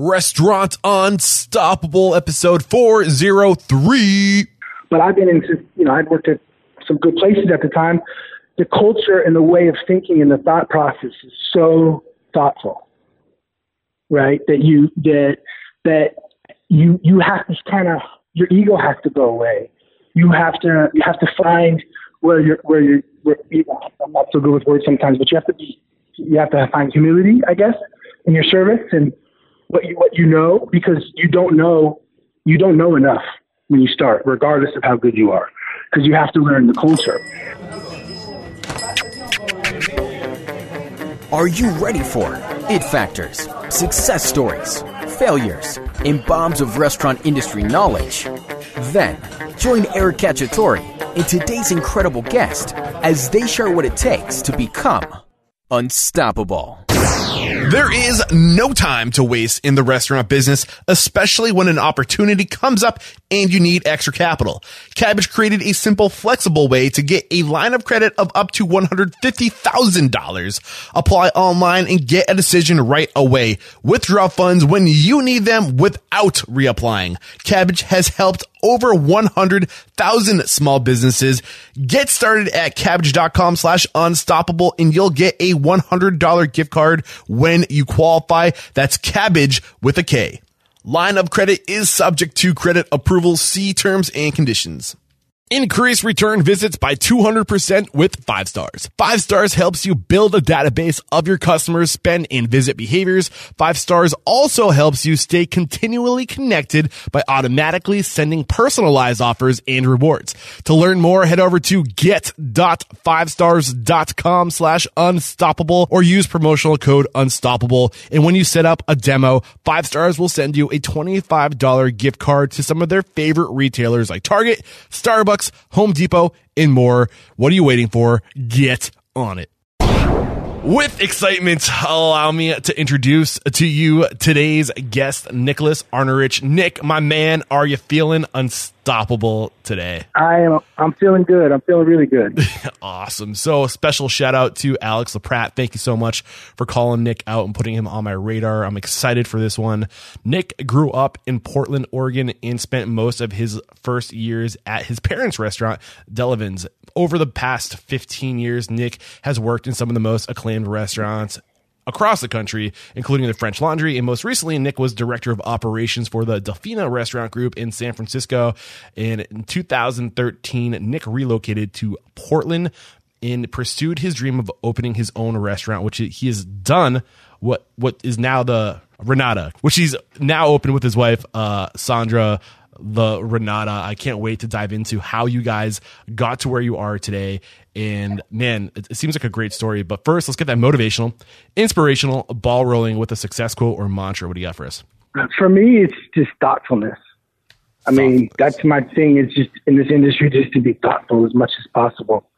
Restaurant Unstoppable, episode 403. But I've been in, you know, I'd worked at some good places at the time. The culture and the way of thinking and the thought process is so thoughtful, right? That you, that, that you, you have to kind of, your ego has to go away. You have to, you have to find where you're, where you're, where, I'm not so good with words sometimes, but you have to be, you have to find humility, I guess, in your service and what you, what you know, because you don't know, you don't know enough when you start, regardless of how good you are, because you have to learn the culture. Are you ready for it factors, success stories, failures, and bombs of restaurant industry knowledge? Then join Eric Cacciatore and today's incredible guest as they share what it takes to become unstoppable. There is no time to waste in the restaurant business, especially when an opportunity comes up and you need extra capital. Kabbage created a simple, flexible way to get a line of credit of up to $150,000. Apply online and get a decision right away. Withdraw funds when you need them without reapplying. Kabbage has helped over 100,000 small businesses. Get started at kabbage.com slash unstoppable and you'll get a $100 gift card when you qualify. That's Kabbage with a K. Line of credit is subject to credit approval. See terms and conditions. Increase return visits by 200% with 5 stars. 5 stars helps you build a database of your customers' spend and visit behaviors. 5 stars also helps you stay continually connected by automatically sending personalized offers and rewards. To learn more, head over to get.5stars.com slash unstoppable or use promotional code unstoppable. And when you set up a demo, 5 stars will send you a $25 gift card to some of their favorite retailers like Target, Starbucks, Home Depot, and more. What are you waiting for? Get on it. With excitement, allow me to introduce to you today's guest, Nicholas Arnerich. Nick, my man, are you feeling unstoppable today? I am. I'm feeling good. I'm feeling really good. awesome. So, a special shout out to Alex LaPratt. Thank you so much for calling Nick out and putting him on my radar. I'm excited for this one. Nick grew up in Portland, Oregon, and spent most of his first years at his parents' restaurant, Delavan's over the past 15 years, Nick has worked in some of the most acclaimed restaurants across the country, including the French Laundry. And most recently, Nick was director of operations for the Delfina Restaurant Group in San Francisco. And in 2013, Nick relocated to Portland and pursued his dream of opening his own restaurant, which he has done. What what is now the Renata, which he's now opened with his wife uh, Sandra the Renata. I can't wait to dive into how you guys got to where you are today. And man, it, it, seems like a great story. But first, let's get that motivational, inspirational ball rolling with a success quote or mantra. What do you got for us? For me, it's just thoughtfulness. I mean, that's my thing. Is just in this industry, just to be thoughtful as much as possible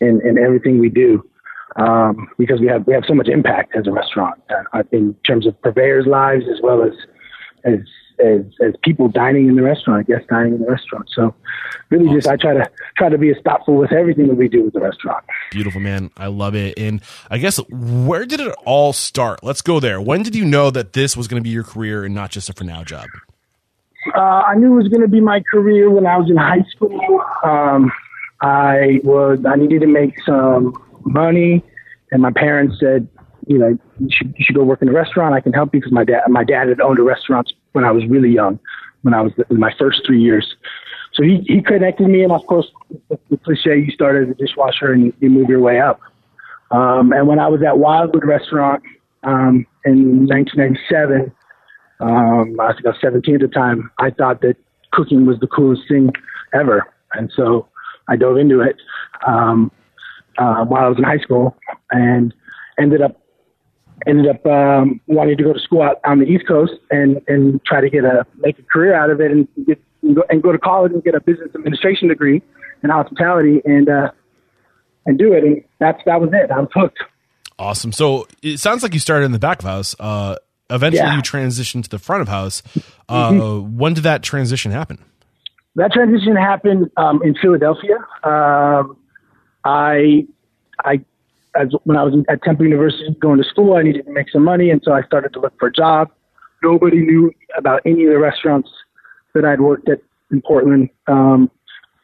in, in everything we do, um, because we have we have so much impact as a restaurant uh, in terms of purveyors' lives as well as as as as people dining in the restaurant, guests dining in the restaurant. So really awesome. just I try to try to be as thoughtful with everything that we do with the restaurant. Beautiful man. I love it. And I guess where did it all start? Let's go there. When did you know that this was going to be your career and not just a for now job? Uh, I knew it was going to be my career when I was in high school. Um, I was I needed to make some money, and my parents said, you know, you should, you should go work in a restaurant. I can help you because my dad my dad had owned a restaurant when I was really young, when I was in my first three years. So he, he connected me, and of course, the, the cliche, you start as a dishwasher and you move your way up. Um, and when I was at Wildwood Restaurant um, in 1997, um, I think I was 17 at the time, I thought that cooking was the coolest thing ever. And so I dove into it um, uh, while I was in high school and ended up ended up um, wanting to go to school out on the East Coast and and try to get a make a career out of it and get and go, and go to college and get a business administration degree in hospitality and uh, and do it. And that's that was it. I was hooked. Awesome. So it sounds like you started in the back of house. Uh, eventually, yeah. you transitioned to the front of house. Uh, mm-hmm. When did that transition happen? That transition happened um, in Philadelphia. Um, I I as when I was at Temple University going to school, I needed to make some money, and so I started to look for a job. nobody knew about any of the restaurants that I'd worked at in Portland. Um,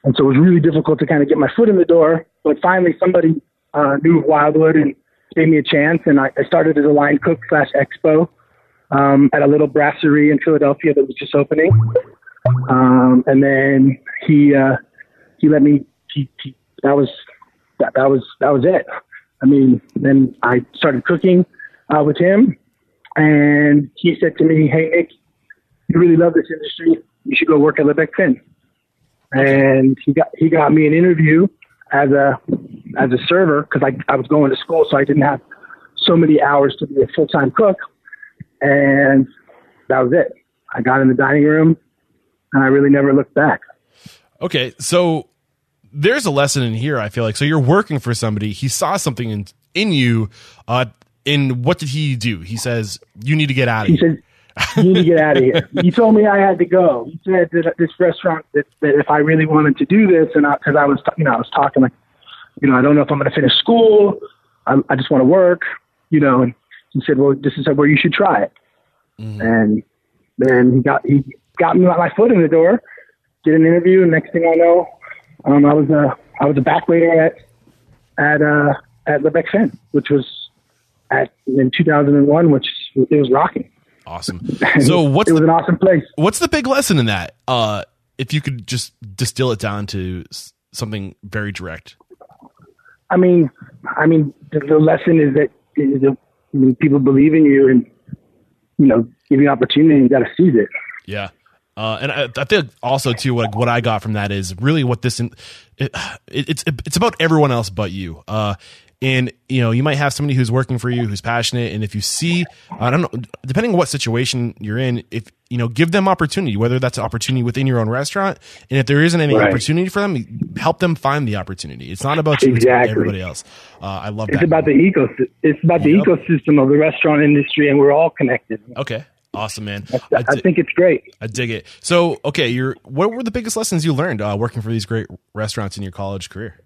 and so it was really difficult to kind of get my foot in the door. But finally, somebody uh, knew Wildwood and gave me a chance. And I, I started as a line cook slash expo um, at a little brasserie in Philadelphia that was just opening. Um, and then he uh, he let me. He, he, that was that, that was that was it. I mean, then I started cooking uh, with him, and he said to me, "Hey Nick, you really love this industry. You should go work at Le Bec Fin." And he got he got me an interview as a as a server because I I was going to school, so I didn't have so many hours to be a full time cook, and that was it. I got in the dining room, and I really never looked back. Okay, so there's a lesson in here. I feel like so you're working for somebody. He saw something in in you. Uh, in what did he do? He says you need to get out of here. He here. said, "You need to get out of here." He told me I had to go. He said that this restaurant that, that if I really wanted to do this, and because I, was, you know, I was talking like, you know, I don't know if I'm going to finish school. I, I just want to work, you know. And he said, "Well, this is where you should try it." And then he got he got me my foot in the door, did an interview, and next thing I know, um, I was a I was a back waiter at at uh, at Le Bec Fin, which was at in 2001, which it was rocking. Awesome. So what's it was the, an awesome place. what's the big lesson in that? Uh, if you could just distill it down to something very direct. I mean, I mean, the, the lesson is that is that, I mean, people believe in you, and you know, give you an opportunity. You got to seize it. Yeah. Uh, and I, I think also too what what I got from that is really what this in, it, it's it's about everyone else but you. Uh, and you know you might have somebody who's working for you who's passionate, and if you see I don't know depending on what situation you're in, if you know give them opportunity, whether that's an opportunity within your own restaurant, and if there isn't any Right. opportunity for them, help them find the opportunity. It's not about you, it's about Exactly. everybody else. Uh, I love It's that. about the ecosystem. It's about the ecosystem of the restaurant industry, and we're all connected. okay, awesome, man. I, I think it's great. I dig it. So, okay, you're what were the biggest lessons you learned uh, working for these great restaurants in your college career?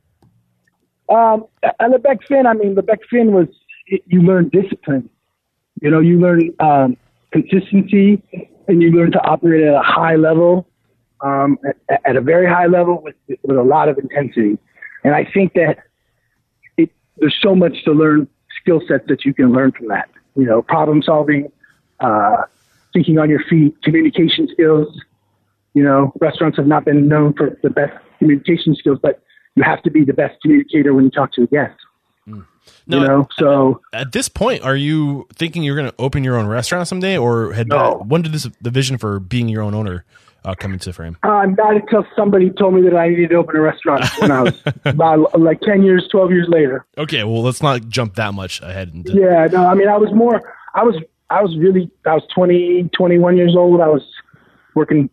Um, at Le Bec Fin, I mean, Le Bec Fin was you learn discipline. You know, you learn um, consistency, and you learn to operate at a high level, um, at, at a very high level with with a lot of intensity. And I think that it, there's so much to learn, skill sets that you can learn from that. You know, problem solving, uh, thinking on your feet, communication skills. You know, restaurants have not been known for the best communication skills, but you have to be the best communicator when you talk to a guest. No, you know, so At this point, are you thinking you're going to open your own restaurant someday, or had No. when did this the vision for being your own owner uh, come into frame? uh, not until somebody told me that I needed to open a restaurant when I was about like ten years, twelve years later. Okay, well, let's not jump that much ahead. Into, Yeah, no, I mean, I was more, I was, I was really, I was 20, 21 years old. I was working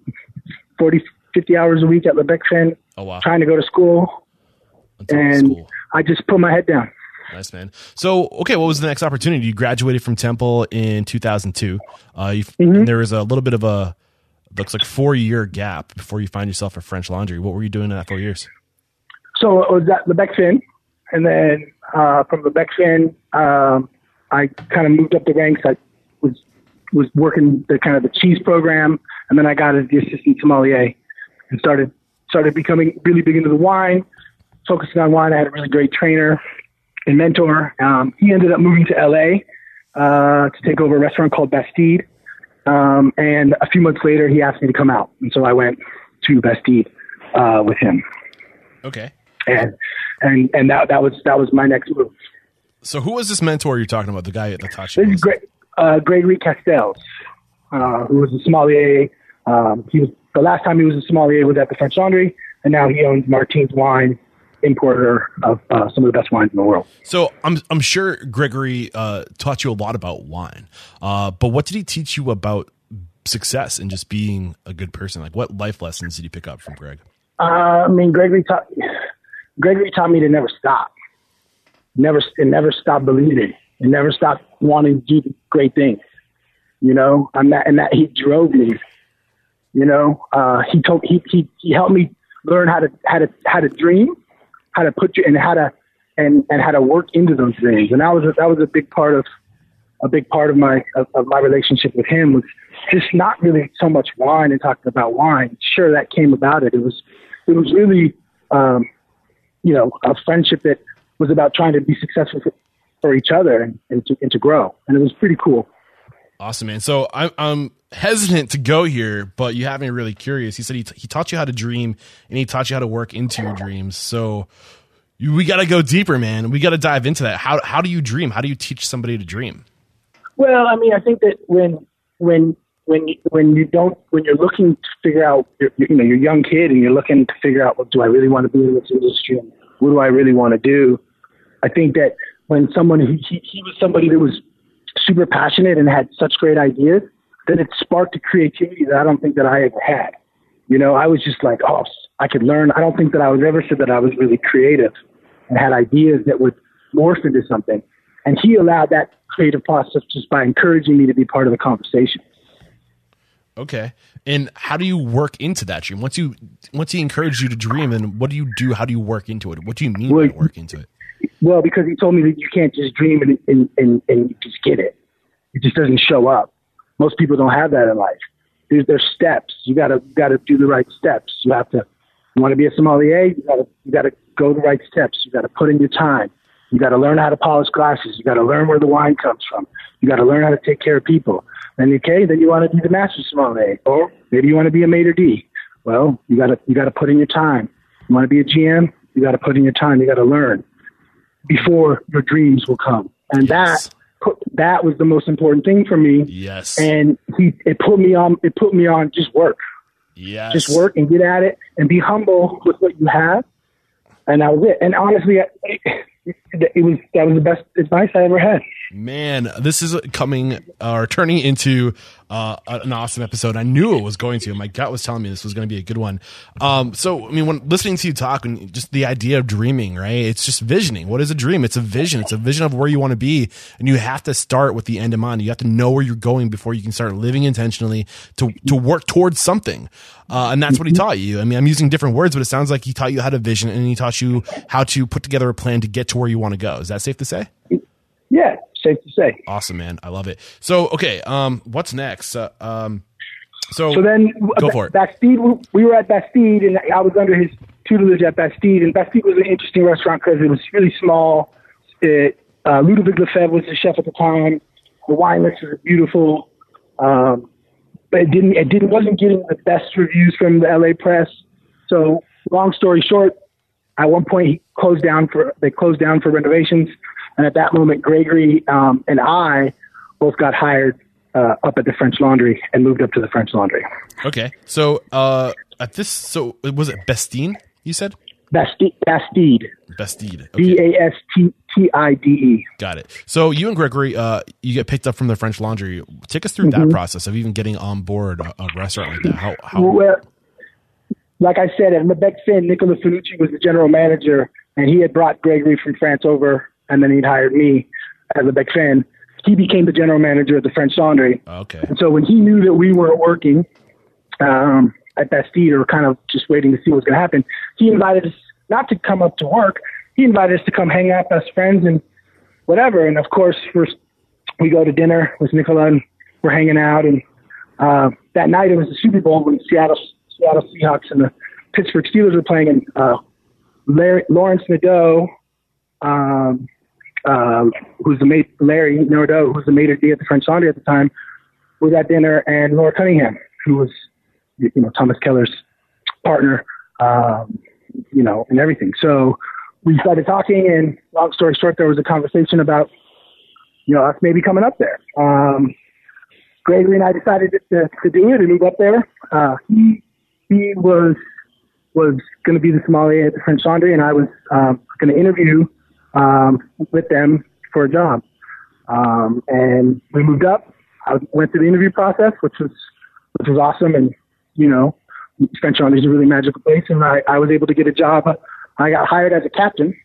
40, 50 hours a week at Le Bec Fin, Oh wow, trying to go to school, and school. I just put my head down. Nice man. So, okay, what was the next opportunity? You graduated from Temple in 2002. Uh, you, Mm-hmm. and there was a little bit of a looks like four year gap before you find yourself at French Laundry. What were you doing in that four years? So it was at Le Bec Fin, and then uh, from Le Bec Fin, um, I kind of moved up the ranks. I was working the kind of the cheese program, and then I got as the assistant sommelier, and started started becoming really big into the wine, focusing on wine. I had a really great trainer and mentor. Um, he ended up moving to LA uh, to take over a restaurant called Bastide, um, and a few months later, he asked me to come out, and so I went to Bastide uh, with him Okay. and and and that that was that was my next move. So, who was this mentor you're talking about? The guy at taught you? This is great. Uh, Gregory Castells, uh, who was a sommelier. Um, he was the last time he was a sommelier was at the French Laundry, and now he owns Martine's Wine, importer of uh, some of the best wines in the world. So I'm I'm sure Gregory uh, taught you a lot about wine, uh, but what did he teach you about success and just being a good person? Like, what life lessons did you pick up from Greg? Uh, I mean, Gregory taught Gregory taught me to never stop, never and never stop believing, and never stop wanting to do great things. You know, and that and that he drove me. You know, uh, he told he he he helped me learn how to how to how to dream, how to put you and how to and and how to work into those dreams. And that was a, that was a big part of a big part of my of, of my relationship with him was just not really so much wine and talking about wine. Sure, that came about it. It was it was really um, you know a friendship that was about trying to be successful for each other and, to, and to grow, and it was pretty cool. Awesome, man. So I'm, I'm hesitant to go here, but you have me really curious. He said he, t- he taught you how to dream and he taught you how to work into your dreams. So you, we got to go deeper, man. We got to dive into that. How, how do you dream? How do you teach somebody to dream? Well, I mean, I think that when, when, when you, when you don't when you're looking to figure out you're, you know you're a young kid and you're looking to figure out what do I really want to be in this industry and what do I really want to do I think that when someone he, he was somebody that was super passionate and had such great ideas that it sparked a creativity that I don't think that I ever had. You know, I was just like, oh, I could learn. I don't think that I was ever said that I was really creative and had ideas that would morph into something. And he allowed that creative process just by encouraging me to be part of the conversation. Okay. And how do you work into that dream? Once you once he encouraged you to dream, and what do you do? How do you work into it? What do you mean well, by work into it? Well, because he told me that you can't just dream and, and, and, and just get it. It just doesn't show up. Most people don't have that in life. There's, there's steps. You gotta gotta do the right steps. You have to. You want to be a sommelier? You gotta you gotta go the right steps. You gotta put in your time. You gotta learn how to polish glasses. You gotta learn where the wine comes from. You gotta learn how to take care of people. And okay, then you want to be the master sommelier, or maybe you want to be a maitre d. Well, you gotta you gotta put in your time. You want to be a GM? You gotta put in your time. You gotta learn before your dreams will come. And yes. that that was the most important thing for me. Yes. And he it put me on it put me on just work. Yes. Just work and get at it and be humble with what you have. And that was it. And honestly, it, it was that was the best advice I ever had. Man, this is coming or uh, turning into uh, an awesome episode. I knew it was going to. My gut was telling me this was going to be a good one. Um, so, I mean, when listening to you talk, and just the idea of dreaming, right? It's just visioning. What is a dream? It's a vision. It's a vision of where you want to be, and you have to start with the end in mind. You have to know where you're going before you can start living intentionally to to work towards something. Uh, and that's what he taught you. I mean, I'm using different words, but it sounds like he taught you how to vision, and he taught you how to put together a plan to get to where you want to go. Is that safe to say? Yeah, safe to say. Awesome, man. I love it. So, okay, um, what's next? Uh, um, so, so then go for it. Bastide, we were at Bastide, and I was under his tutelage at Bastide, and Bastide was an interesting restaurant because it was really small. It, uh, Ludovic Lefebvre was the chef at the time. The wine list was beautiful, um, but it didn't. It didn't wasn't getting the best reviews from the LA press. So, long story short, at one point he closed down for they closed down for renovations. And at that moment, Gregory um, and I both got hired uh, up at the French Laundry and moved up to the French Laundry. Okay, so uh, at this, so was it Bastine? You said Bastide. Bastide. Bastide. B A S T T I D E. Got it. So you and Gregory, uh, you get picked up from the French Laundry. Take us through mm-hmm. that process of even getting on board a, a restaurant like that. How? how... Well, like I said, at Le Bec Fin, Nicola Fanucci was the general manager, and he had brought Gregory from France over and then he'd hired me as a big fan. He became the general manager of the French Laundry. Okay. And so when he knew that we weren't working um, at Bastide or kind of just waiting to see what was going to happen, he invited us not to come up to work. He invited us to come hang out as friends and whatever. And of course, first we go to dinner with Nicola and we're hanging out. And uh, that night it was the Super Bowl when Seattle Seattle Seahawks and the Pittsburgh Steelers were playing. And uh, Larry, Lawrence Nadeau, um, um, who's the mate, Larry Nadeau, who's the maitre d' at the French Laundry at the time, was at dinner, and Laura Cunningham, who was, you know, Thomas Keller's partner, um, you know, and everything. So we started talking, and long story short, there was a conversation about, you know, us maybe coming up there. Um, Gregory and I decided to, to do it and move up there. Uh, he he was was going to be the sommelier at the French Laundry, and I was um, going to interview um, with them for a job. Um, and we moved up. I went through the interview process, which was which was awesome. And you know, Laundry is a really magical place, and I, I was able to get a job. I got hired as a captain,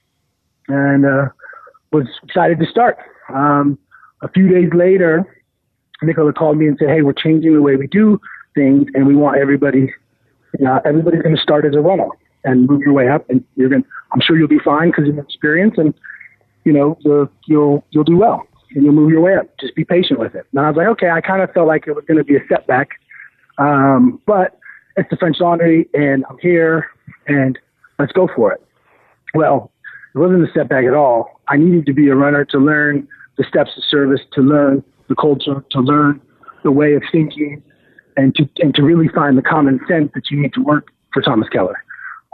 and uh, was excited to start. Um, a few days later, Nicola called me and said, "Hey, we're changing the way we do things, and we want everybody. You know, everybody's going to start as a runner." And move your way up, and you're going. I'm sure you'll be fine because of experience, and you know the, you'll you'll do well. and you'll move your way up. Just be patient with it. And I was like, okay, I kind of felt like it was going to be a setback. Um, but it's the French Laundry and I'm here and let's go for it. Well, it wasn't a setback at all. I needed to be a runner to learn the steps of service, to learn the culture, to learn the way of thinking, and to and to really find the common sense that you need to work for Thomas Keller.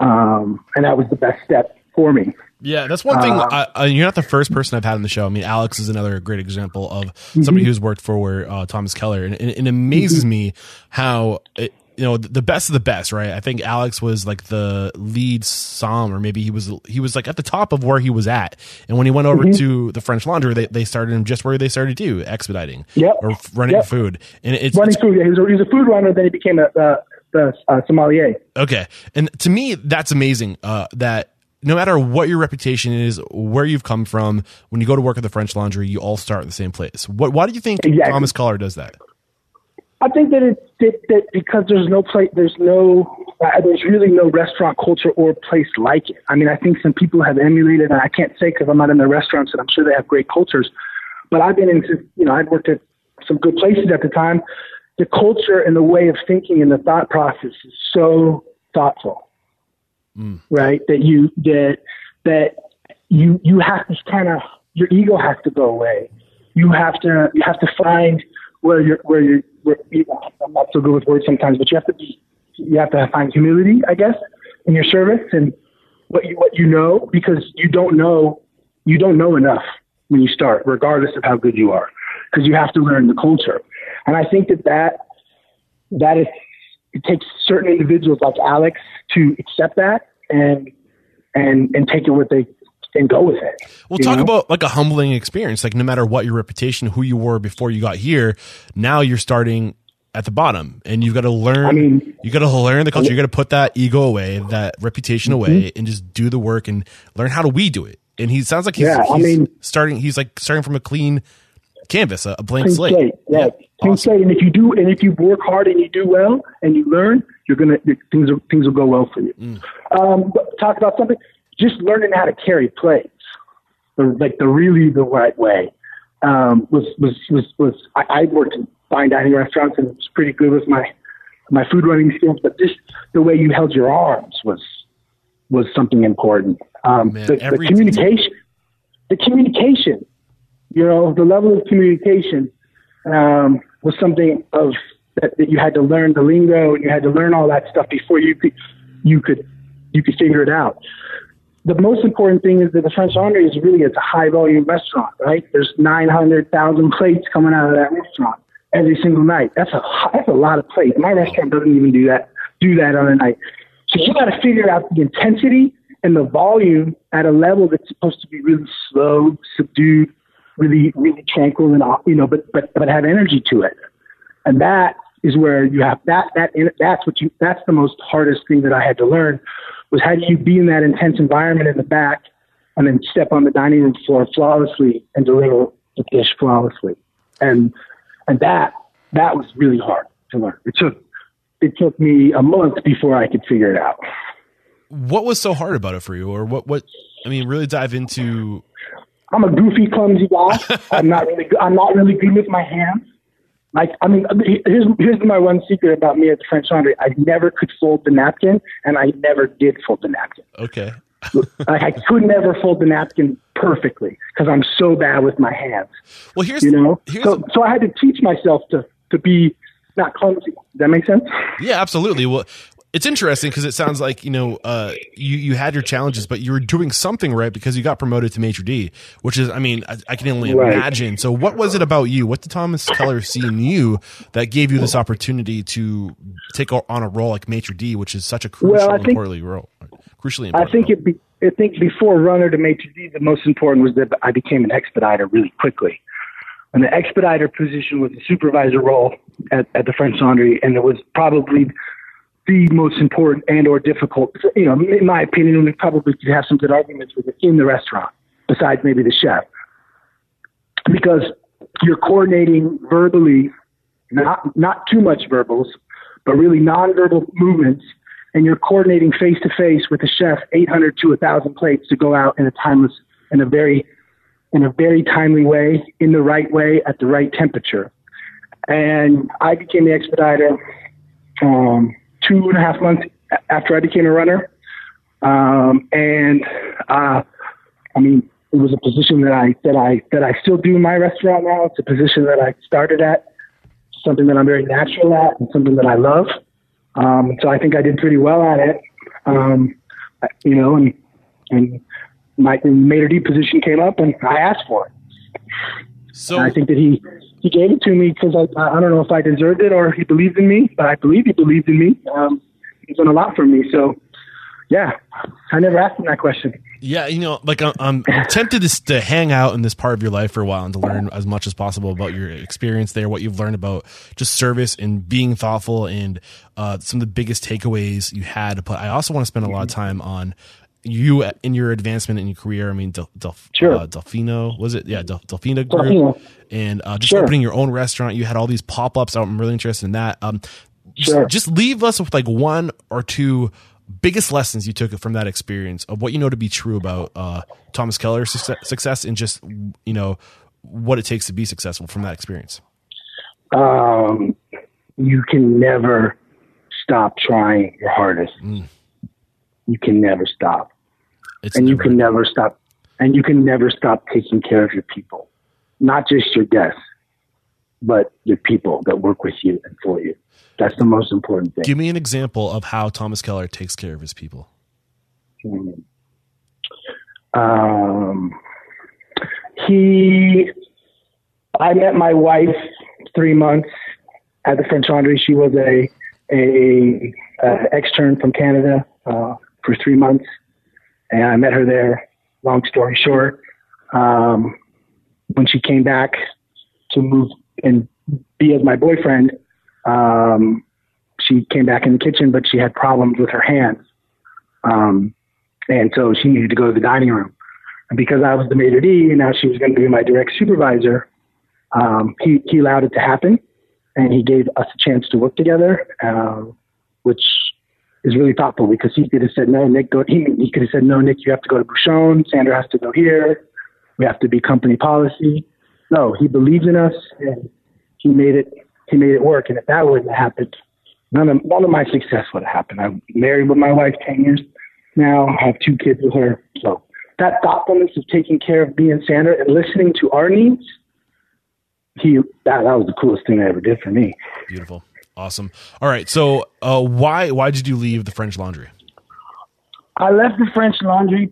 Um, and that was the best step for me. Yeah, that's one thing. Uh, I, you're not the first person I've had on the show. I mean, Alex is another great example of somebody mm-hmm. who's worked for uh, Thomas Keller, and, and it amazes mm-hmm. me how it, you know the best of the best, right? I think Alex was like the lead som, or maybe he was he was like at the top of where he was at. And when he went over mm-hmm. to the French Laundry, they, they started him just where they started to expediting, yep. or running yep. food. And it's running it's, food. Yeah, he was, a, he was a food runner, then he became a, the uh, sommelier. Okay, and to me, that's amazing. Uh, that no matter what your reputation is, where you've come from, when you go to work at the French Laundry, you all start in the same place. What? Why do you think exactly. Thomas Keller does that? I think that it's that, that because there's no place, there's no, uh, there's really no restaurant culture or place like it. I mean, I think some people have emulated, and I can't say because I'm not in the restaurants, and I'm sure they have great cultures. But I've been into, you know, I'd worked at some good places at the time. The culture and the way of thinking and the thought process is so thoughtful, mm. right? That you that that you you have to kind of your ego has to go away. You have to you have to find where you're where you're where, I'm not so good with words sometimes, but you have to be you have to find humility, I guess, in your service and what you what you know because you don't know you don't know enough when you start, regardless of how good you are, because you have to learn the culture. And I think that that that is it takes certain individuals like Alex to accept that and and and take it with they and go with it. We'll talk know? about like a humbling experience. Like no matter what your reputation, who you were before you got here, now you're starting at the bottom and you've got to learn I mean, you got to learn the culture you got to put that ego away that reputation mm-hmm. away and just do the work and learn how do we do it and he sounds like he's, yeah, he's I mean, starting he's like starting from a clean canvas a, a blank slate. slate yeah, yeah. Awesome. slate and if you do and if you work hard and you do well and you learn you're gonna things are, things will go well for you mm. um, talk about something just learning how to carry plates, the, like the really the right way, um, was was was was. I, I worked in fine dining restaurants and was pretty good with my my food running skills, but just the way you held your arms was was something important. Um, Man, the, the communication, the communication, you know, the level of communication um, was something of that, that you had to learn the lingo and you had to learn all that stuff before you could you could you could figure it out the most important thing is that the French Laundry is really it's a high volume restaurant, right? There's 900,000 plates coming out of that restaurant every single night. That's a that's a lot of plates. My restaurant doesn't even do that do that on a night. So you got to figure out the intensity and the volume at a level that's supposed to be really slow, subdued, really really tranquil, and uh, you know, but but but have energy to it. And that is where you have that that that's what you that's the most hardest thing that I had to learn was how do you be in that intense environment in the back and then step on the dining room floor flawlessly and deliver the dish flawlessly. And and that that was really hard to learn. It took it took me a month before I could figure it out. What was so hard about it for you, or what? What I mean, really dive into. I'm a goofy, clumsy guy. I'm not really. I'm not really good with my hands. Like, I mean, here's here's my one secret about me at the French Laundry. I never could fold the napkin, and I never did fold the napkin. Okay. like, I could never fold the napkin perfectly because I'm so bad with my hands. Well, here's you know, here's so so I had to teach myself to to be not clumsy. Does that make sense? Yeah, absolutely. Well, it's interesting because it sounds like you know uh, you you had your challenges, but you were doing something right because you got promoted to maitre d, which is I mean I, I can only right. imagine. So what was it about you? What did Thomas Keller see in you that gave you this opportunity to take on a role like maitre d, which is such a crucial well, think, role, crucially important. I think role. it. Be, I think before runner to maitre d, the most important was that I became an expediter really quickly. And the expediter position was the supervisor role at, at the French Laundry, and it was probably the most important and or difficult, you know, in my opinion, we probably could have some good arguments with it in the restaurant, besides maybe the chef. Because you're coordinating verbally, not not too much verbals, but really nonverbal movements, and you're coordinating face to face with the chef 800 to 1,000 plates to go out in a timeless, in a very in a very timely way, in the right way, at the right temperature. And I became the expediter um, two and a half months after I became a runner. Um, and uh, I mean, it was a position that I that I that I still do in my restaurant now. It's a position that I started at, something that I'm very natural at, and something that I love. Um, so I think I did pretty well at it. Um, you know, and and my maitre d position came up, and I asked for it. So and I think that he he gave it to me because I I don't know if I deserved it or he believed in me, but I believe he believed in me. Um, he's done a lot for me, so yeah, I never asked him that question. Yeah, you know, like I'm, I'm, tempted to, to hang out in this part of your life for a while and to learn as much as possible about your experience there, what you've learned about just service and being thoughtful, and uh, some of the biggest takeaways you had. But I also want to spend a lot of time on you in your advancement in your career. I mean, Del, Del, sure. uh, Delfino was it? Yeah, Del, Delfina Group, Delfino. and uh, just sure. opening your own restaurant. You had all these pop ups. I'm really interested in that. Um, sure. just, just leave us with like one or two biggest lessons you took from that experience of what you know to be true about uh, Thomas Keller's success and just you know what it takes to be successful from that experience? Um, you can never stop trying your hardest. Mm. You can never stop, it's and you can never stop, and you can never stop taking care of your people, not just your guests, but your people that work with you and for you. That's the most important thing. Give me an example of how Thomas Keller takes care of his people. Um, he, I met my wife three months at the French Laundry. She was a a, a extern from Canada uh, for three months, and I met her there. Long story short, um, when she came back to move and be as my boyfriend, um, she came back in the kitchen, but she had problems with her hands. Um, and so she needed to go to the dining room. And because I was the maitre d' and now she was going to be my direct supervisor, um, he, he allowed it to happen. And he gave us a chance to work together, uh, which is really thoughtful because he could have said, no, Nick, go, he, he could have said, no, Nick, you have to go to Bouchon. Sandra has to go here. We have to be company policy. No, he believed in us and he made it he made it work. And if that wouldn't have happened, none of none of my success would have happened. I'm married with my wife ten years now. I have two kids with her. So that thoughtfulness of taking care of me and Sandra and listening to our needs, he that that was the coolest thing I ever did for me. Beautiful, awesome. All right, so uh, why why did you leave the French Laundry? I left the French Laundry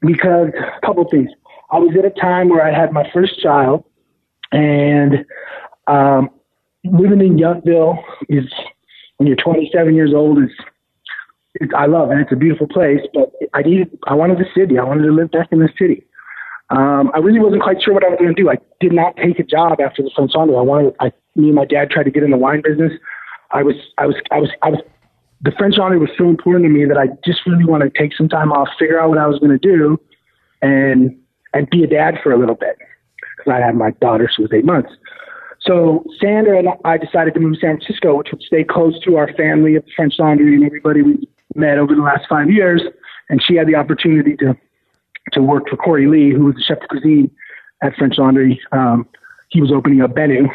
because a couple things. I was at a time where I had my first child, and um, living in Yountville is when you're 27 years old is I love it. It's a beautiful place, but I needed I wanted the city. I wanted to live back in the city. Um, I really wasn't quite sure what I was going to do. I did not take a job after the French Laundry. I wanted. I me and my dad tried to get in the wine business. I was I was I was I was the French Laundry was so important to me that I just really wanted to take some time off, figure out what I was going to do, and and be a dad for a little bit because I had my daughter. She was eight months. So Sandra and I decided to move to San Francisco, which would stay close to our family of the French Laundry and everybody we met over the last five years. And she had the opportunity to to work for Corey Lee, who was the chef de cuisine at French Laundry. Um, he was opening up Benu,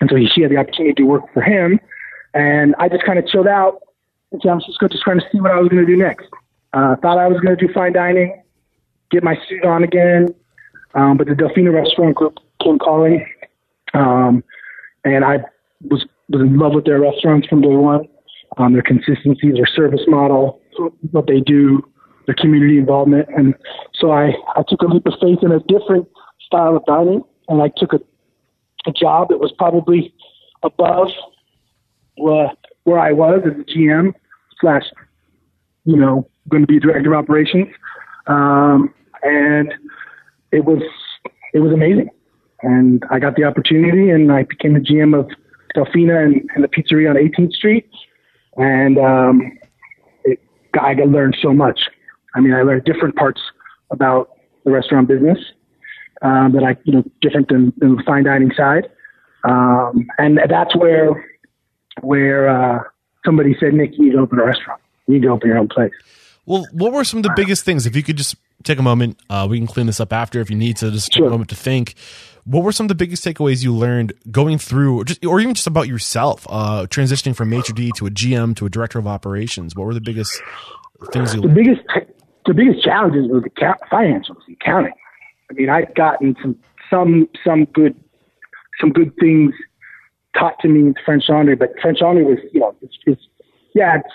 and so he, she had the opportunity to work for him. And I just kind of chilled out in San Francisco, just trying to see what I was going to do next. Uh, thought I was going to do fine dining, get my suit on again, um, but the Delfina Restaurant Group came calling um, and I was, was in love with their restaurants from day one. Um, their consistency, their service model, what they do, their community involvement. And so I, I took a leap of faith in a different style of dining, and I took a, a job that was probably above where, where I was as a GM slash, you know, going to be director of operations. Um, and it was, it was amazing. And I got the opportunity, and I became the GM of Delfina and, and the pizzeria on 18th Street. And um, it, I got learned so much. I mean, I learned different parts about the restaurant business um, that I, you know, different than, than the fine dining side. Um, and that's where where uh, somebody said, Nick, you need to open a restaurant. You need to open your own place. Well, what were some of the biggest things? If you could just take a moment. Uh, we can clean this up after if you need to. Just take a moment to think. What were some of the biggest takeaways you learned going through, or, just, or even just about yourself, uh, transitioning from maitre d to a GM to a director of operations? What were the biggest things you The learned? biggest the biggest challenges were the ca- financials, the accounting. I mean, I've gotten some some some good some good things taught to me in French Laundry, but French Laundry was you know it's, it's yeah it's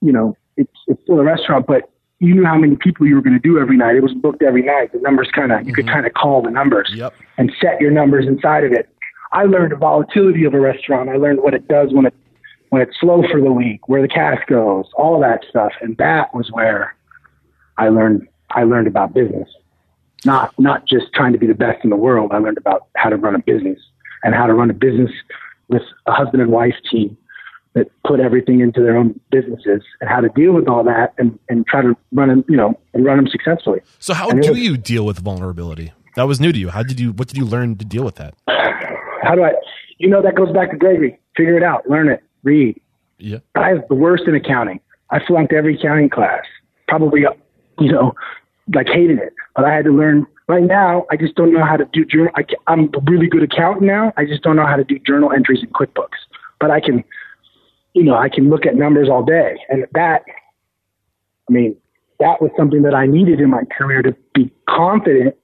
you know it's it's still a restaurant, but you knew how many people you were going to do every night. It was booked every night. The numbers kind of you could mm-hmm. kind of call the numbers Yep. and set your numbers inside of it. I learned the volatility of a restaurant. I learned what it does when it when it's slow for the week, where the cash goes, all that stuff, and that was where I learned I learned about business. Not not just trying to be the best in the world. I learned about how to run a business and how to run a business with a husband and wife team that put everything into their own businesses and how to deal with all that and, and try to run them, you know, and run them successfully. So, how do was- you deal with vulnerability? That was new to you. How did you? What did you learn to deal with that? How do I, you know, that goes back to Gregory. Figure it out, learn it, read. Yeah. I was the worst in accounting. I flunked every accounting class. Probably, you know, like hated it. But I had to learn. Right now, I just don't know how to do journal. I, i'm a really good accountant now. I just don't know how to do journal entries in QuickBooks. But I can, you know, I can look at numbers all day, and that, I mean, that was something that I needed in my career to be confident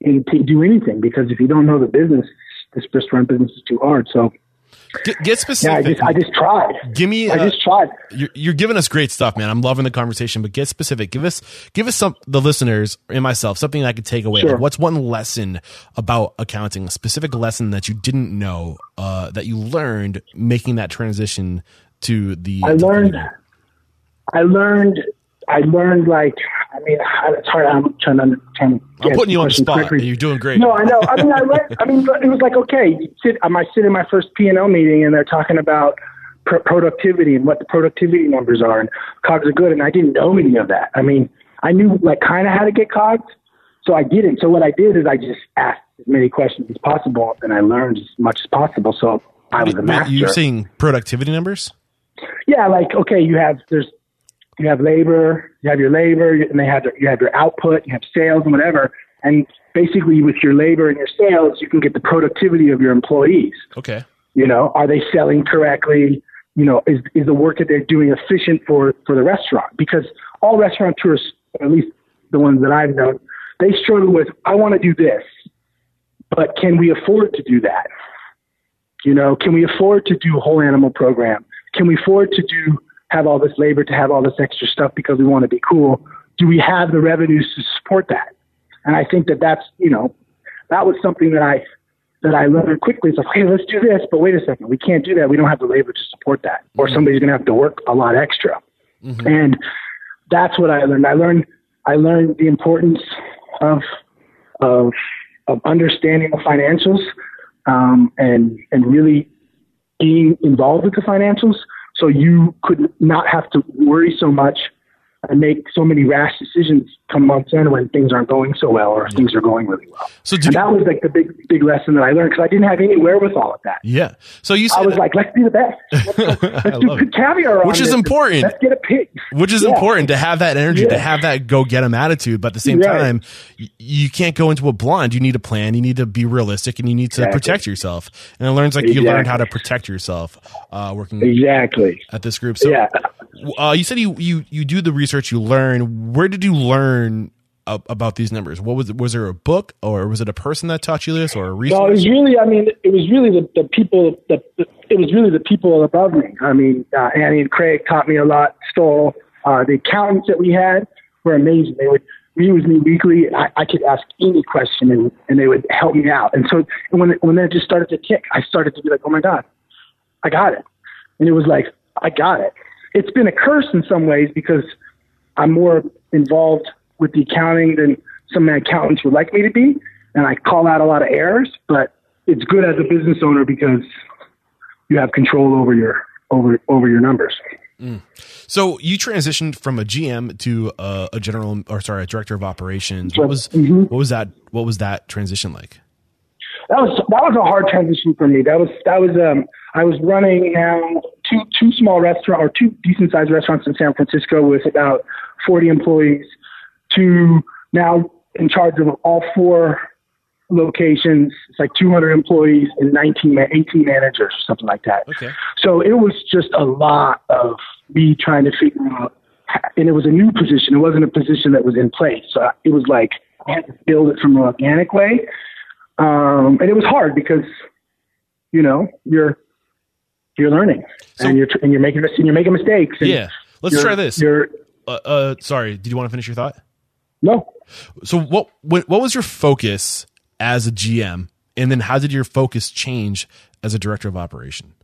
in to do anything. Because if you don't know the business, this business is too hard. So Get, get yeah, I specific. just I just tried. Give me. I uh, just tried. you're, you're giving us great stuff, man. I'm loving the conversation, but get specific. Give us, give us some, the listeners and myself, something I could take away. Sure. Like, what's one lesson about accounting, a specific lesson that you didn't know, uh, that you learned making that transition to the. I learned. I learned. I learned like. I mean, it's hard. I'm trying to. To I'm putting you on the spot. quickly. You're doing great. No, I know. I mean, I read. I mean, it was like okay. Sit. I might sit in my first P and L meeting, and they're talking about pr- productivity and what the productivity numbers are, and cogs are good, and I didn't know any of that. I mean, I knew like kind of how to get cogs, so I didn't. So what I did is I just asked as many questions as possible, and I learned as much as possible. So I was a master. You're seeing productivity numbers? Yeah, like okay, you have there's you have labor, you have your labor, and they have you have your output, you have sales and whatever, and basically with your labor and your sales, you can get the productivity of your employees. Okay. You know, are they selling correctly? You know, is is the work that they're doing efficient for for the restaurant? Because all restaurateurs, at least the ones that I've known, they struggle with I want to do this, but can we afford to do that? You know, can we afford to do a whole animal program? Can we afford to do have all this labor to have all this extra stuff because we want to be cool? Do we have the revenues to support that? And I think that that's you know that was something that I that I learned quickly. It's like, hey, let's do this, but wait a second, we can't do that. We don't have the labor to support that, or somebody's going to have to work a lot extra. And that's what I learned. I learned I learned the importance of of of understanding the financials um, and and really being involved with the financials, so you could not have to worry so much and make so many rash decisions come months in when things aren't going so well or if things are going really well. So And you, that was like the big big lesson that I learned because I didn't have any wherewithal at that. yeah. So you said I was like, let's be the best. Let's, I let's do good caviar on Which is important. Let's get a pig. which is Yeah. important to have that energy, to have that go get 'em attitude. But at the same Right. time, you can't go into a blind. You need a plan. You need to be realistic, and you need to Exactly. protect yourself. And it learns like you learned Exactly. how to protect yourself uh, working Exactly. at this group. So yeah. Uh, you said you, you you do the research, you learn. Where did you learn about these numbers? What was? Was there a book, or was it a person that taught you this, or a research? No, it was really. I mean, it was really the, the people. The, the it was really the people above me. I mean, uh, Annie and Craig taught me a lot. Stoll, uh, the accountants that we had were amazing. They would meet with me weekly. And I, I could ask any question, and, and they would help me out. And so, and when when that just started to kick, I started to be like, oh my god, I got it. And it was like, I got it. It's been a curse in some ways because I'm more involved with the accounting than some of my accountants would like me to be. And I call out a lot of errors, but it's good as a business owner because you have control over your over over your numbers. So you transitioned from a GM to a, a general, or sorry, a director of operations. What was Mhm. what was that? What was that transition like? That was that was a hard transition for me. That was that was um I was running now two two small restaurant or two decent sized restaurants in San Francisco with about forty employees. to now in charge of all four locations. It's like 200 employees and 19, 18 managers, or something like that. Okay. So it was just a lot of me trying to figure out, and it was a new position. It wasn't a position that was in place. So it was like I had to build it from an organic way, um, and it was hard because, you know, you're you're learning So- and you're and you're making and you're making mistakes. And Yeah. Let's try this. You're Uh, uh, sorry. Did you want to finish your thought? no. So what, what what was your focus as a GM, and then how did your focus change as a director of operation?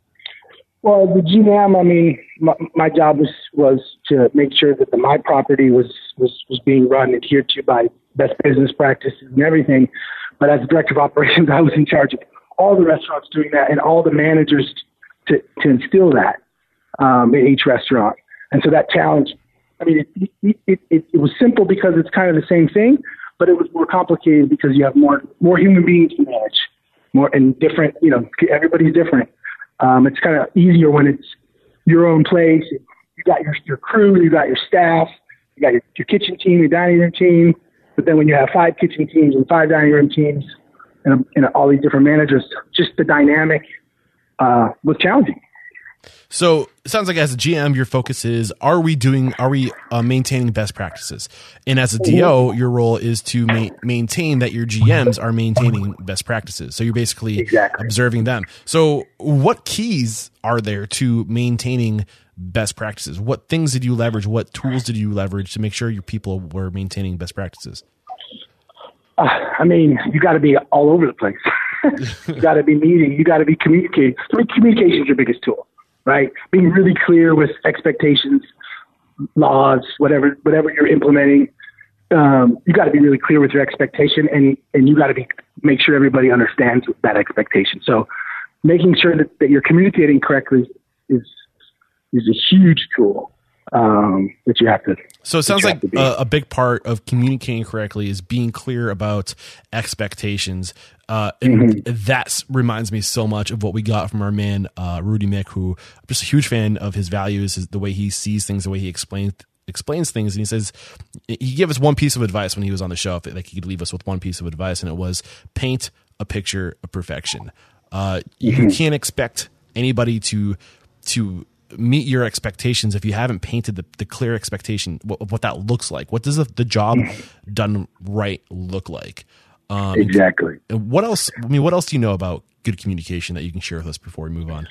Well, the GM, I mean, my, my job was was to make sure that the my property was was was being run adhered to by best business practices and everything. But as director of operations, I was in charge of all the restaurants doing that and all the managers to to instill that um, in each restaurant. And so that challenge, I mean, it, it, it, it, was simple because it's kind of the same thing, but it was more complicated because you have more more human beings to manage, more and different. You know, everybody's different. Um, it's kind of easier when it's your own place. You got your your crew, you got your staff, you got your, your kitchen team, your dining room team. But then when you have five kitchen teams and five dining room teams, and, and all these different managers, just the dynamic uh, was challenging. So it sounds like as a GM, your focus is: Are we doing? Are we uh, maintaining best practices? And as a DO, your role is to ma- maintain that your GMs are maintaining best practices. So you're basically Exactly. observing them. So what keys are there to maintaining best practices? What things did you leverage? What tools did you leverage to make sure your people were maintaining best practices? Uh, I mean, you got to be all over the place. you got to be meeting. You got to be communicating. I mean, communication is your biggest tool, right? Being really clear with expectations, laws, whatever, whatever you're implementing. Um, you got to be really clear with your expectation, and and you got to be make sure everybody understands that expectation. So, making sure that, that you're communicating correctly is is a huge tool um, that you have to. So it sounds like have to be. a, a big part of communicating correctly is being clear about expectations. Uh, Mm-hmm. that reminds me so much of what we got from our man uh, Rudy Miick, who I'm just a huge fan of his values, his, the way he sees things, the way he explains explains things. And he says he gave us one piece of advice when he was on the show, if like he could leave us with one piece of advice, and it was paint a picture of perfection. Uh, Mm-hmm. You can't expect anybody to to meet your expectations if you haven't painted the, the clear expectation of what that looks like. What does the, the job done right look like? Um, Exactly. and what else? I mean, what else do you know about good communication that you can share with us before we move on?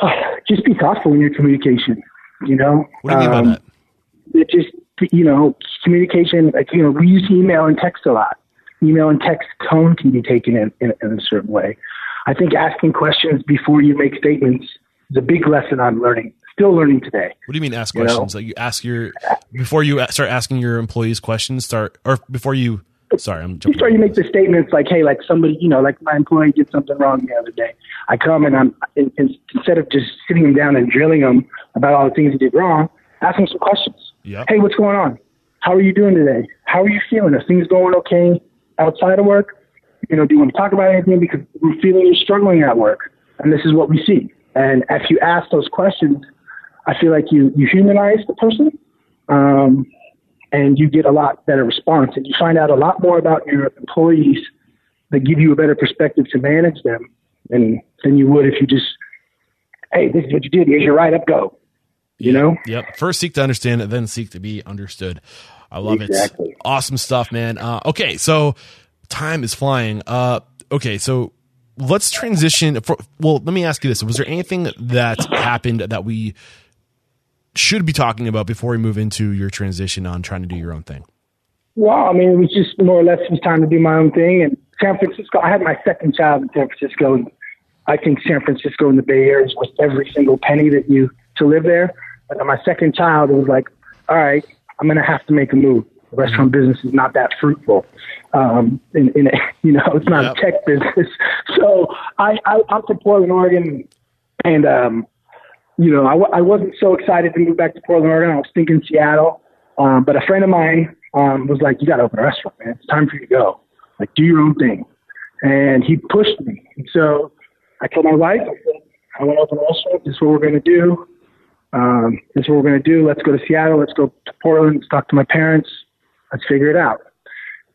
just be thoughtful in your communication. You know, What do you mean Um, by that? it just you know communication like you know we use email and text a lot email and text tone can be taken in, in, in a certain way i think asking questions before you make statements is a big lesson i'm learning still learning today What do you mean ask you know? questions? Like you ask your before you start asking your employees questions. Start or before you. Sorry, I'm jumping. before you make the statements like hey like somebody you know like my employee did something wrong the other day i come and i'm in, in, instead of just sitting them down and drilling them about all the things he did wrong ask them some questions Yep. hey what's going on how are you doing today how are you feeling are things going okay outside of work you know do you want to talk about anything because we're feeling you're struggling at work and this is what we see and if you ask those questions i feel like you you humanize the person um, and you get a lot better response and you find out a lot more about your employees that give you a better perspective to manage them than than you would if you just hey this is what you did here's your write up go you know Yep. First seek to understand, and then seek to be understood. I love Exactly. it. Awesome stuff, man. Uh, okay, so time is flying. Uh, okay, so let's transition. For, well, let me ask you this: Was there anything that happened that we should be talking about before we move into your transition on trying to do your own thing? well i mean it was just more or less it was time to do my own thing and san francisco i had my second child in san francisco i think san francisco and the bay area is worth every single penny that you to live there but on my second child it was like all right i'm going to have to make a move the restaurant business is not that fruitful um, in, in a, you know it's not Yep. a tech business so I, I i'm from portland oregon and um you know, I, w- I wasn't so excited to move back to Portland, Oregon. I was thinking Seattle. Um, but a friend of mine um, was like, you got to open a restaurant, man. It's time for you to go. Like, do your own thing. And he pushed me. And so I told my wife, I said, I want to open a restaurant. This is what we're going to do. Um, this is what we're going to do. Let's go to Seattle. Let's go to Portland. Let's talk to my parents. Let's figure it out.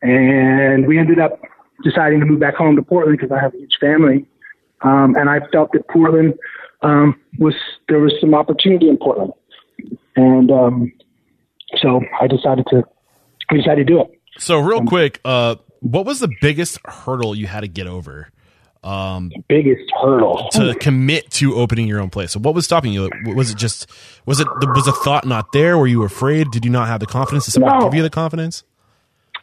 And we ended up deciding to move back home to Portland because I have a huge family. Um, and I felt that Portland um, was there was some opportunity in Portland, and um, so I decided to we decided to do it. So real quick, uh, what was the biggest hurdle you had to get over? Um, biggest hurdle to commit to opening your own place. So what was stopping you? Was it just was it was a thought not there? Were you afraid? Did you not have the confidence? Did somebody no. give you the confidence?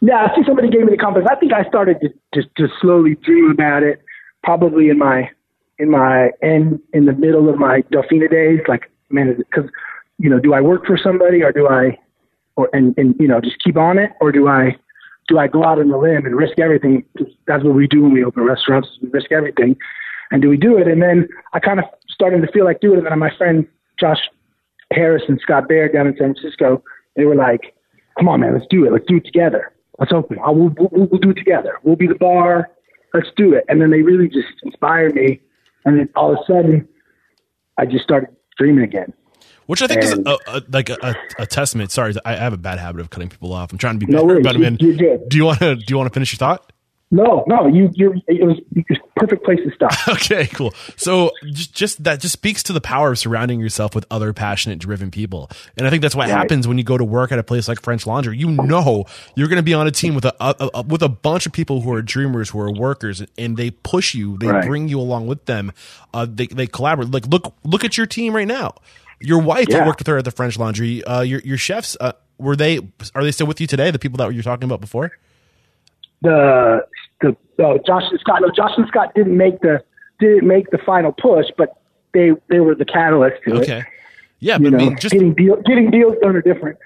Yeah, I think somebody gave me the confidence. I think I started to just to slowly dream about it, probably in my in my in in the middle of my Delfina days. Like, man, because you know, do I work for somebody or do I, or and and you know, just keep on it, or do I do I go out on the limb and risk everything? That's what we do when we open restaurants. We risk everything. And do we do it? And then I kind of started to feel like doing it. And then my friend Josh Harris and Scott Baird down in San Francisco, they were like, come on, man, let's do it. Let's do it together. Let's open. We'll, we'll, we'll do it together. We'll be the bar. Let's do it. And then they really just inspired me. And then all of a sudden, I just started dreaming again which I think and, is a, a, like a, a, testament. Sorry, I have a bad habit of cutting people off. I'm trying to be no better, but I mean, do you want to do you want to finish your thought? No, no, you you're it was, it was perfect place to stop. okay, cool. So just, just, that just speaks to the power of surrounding yourself with other passionate, driven people, and I think that's what right. happens when you go to work at a place like French Laundry. You know you're going to be on a team with a, a, a, with a bunch of people who are dreamers, who are workers, and they push you, they right. bring you along with them. Uh, they they collaborate. Like look look at your team right now. Your wife yeah. worked with her at the French Laundry. Uh, your your chefs uh, were they are they still with you today? The people that you were talking about before. The the oh, Josh and Scott. No, Josh and Scott didn't make the didn't make the final push, but they they were the catalyst to okay. it. Okay. Yeah, but you know, I mean, just getting deal, getting deals done are different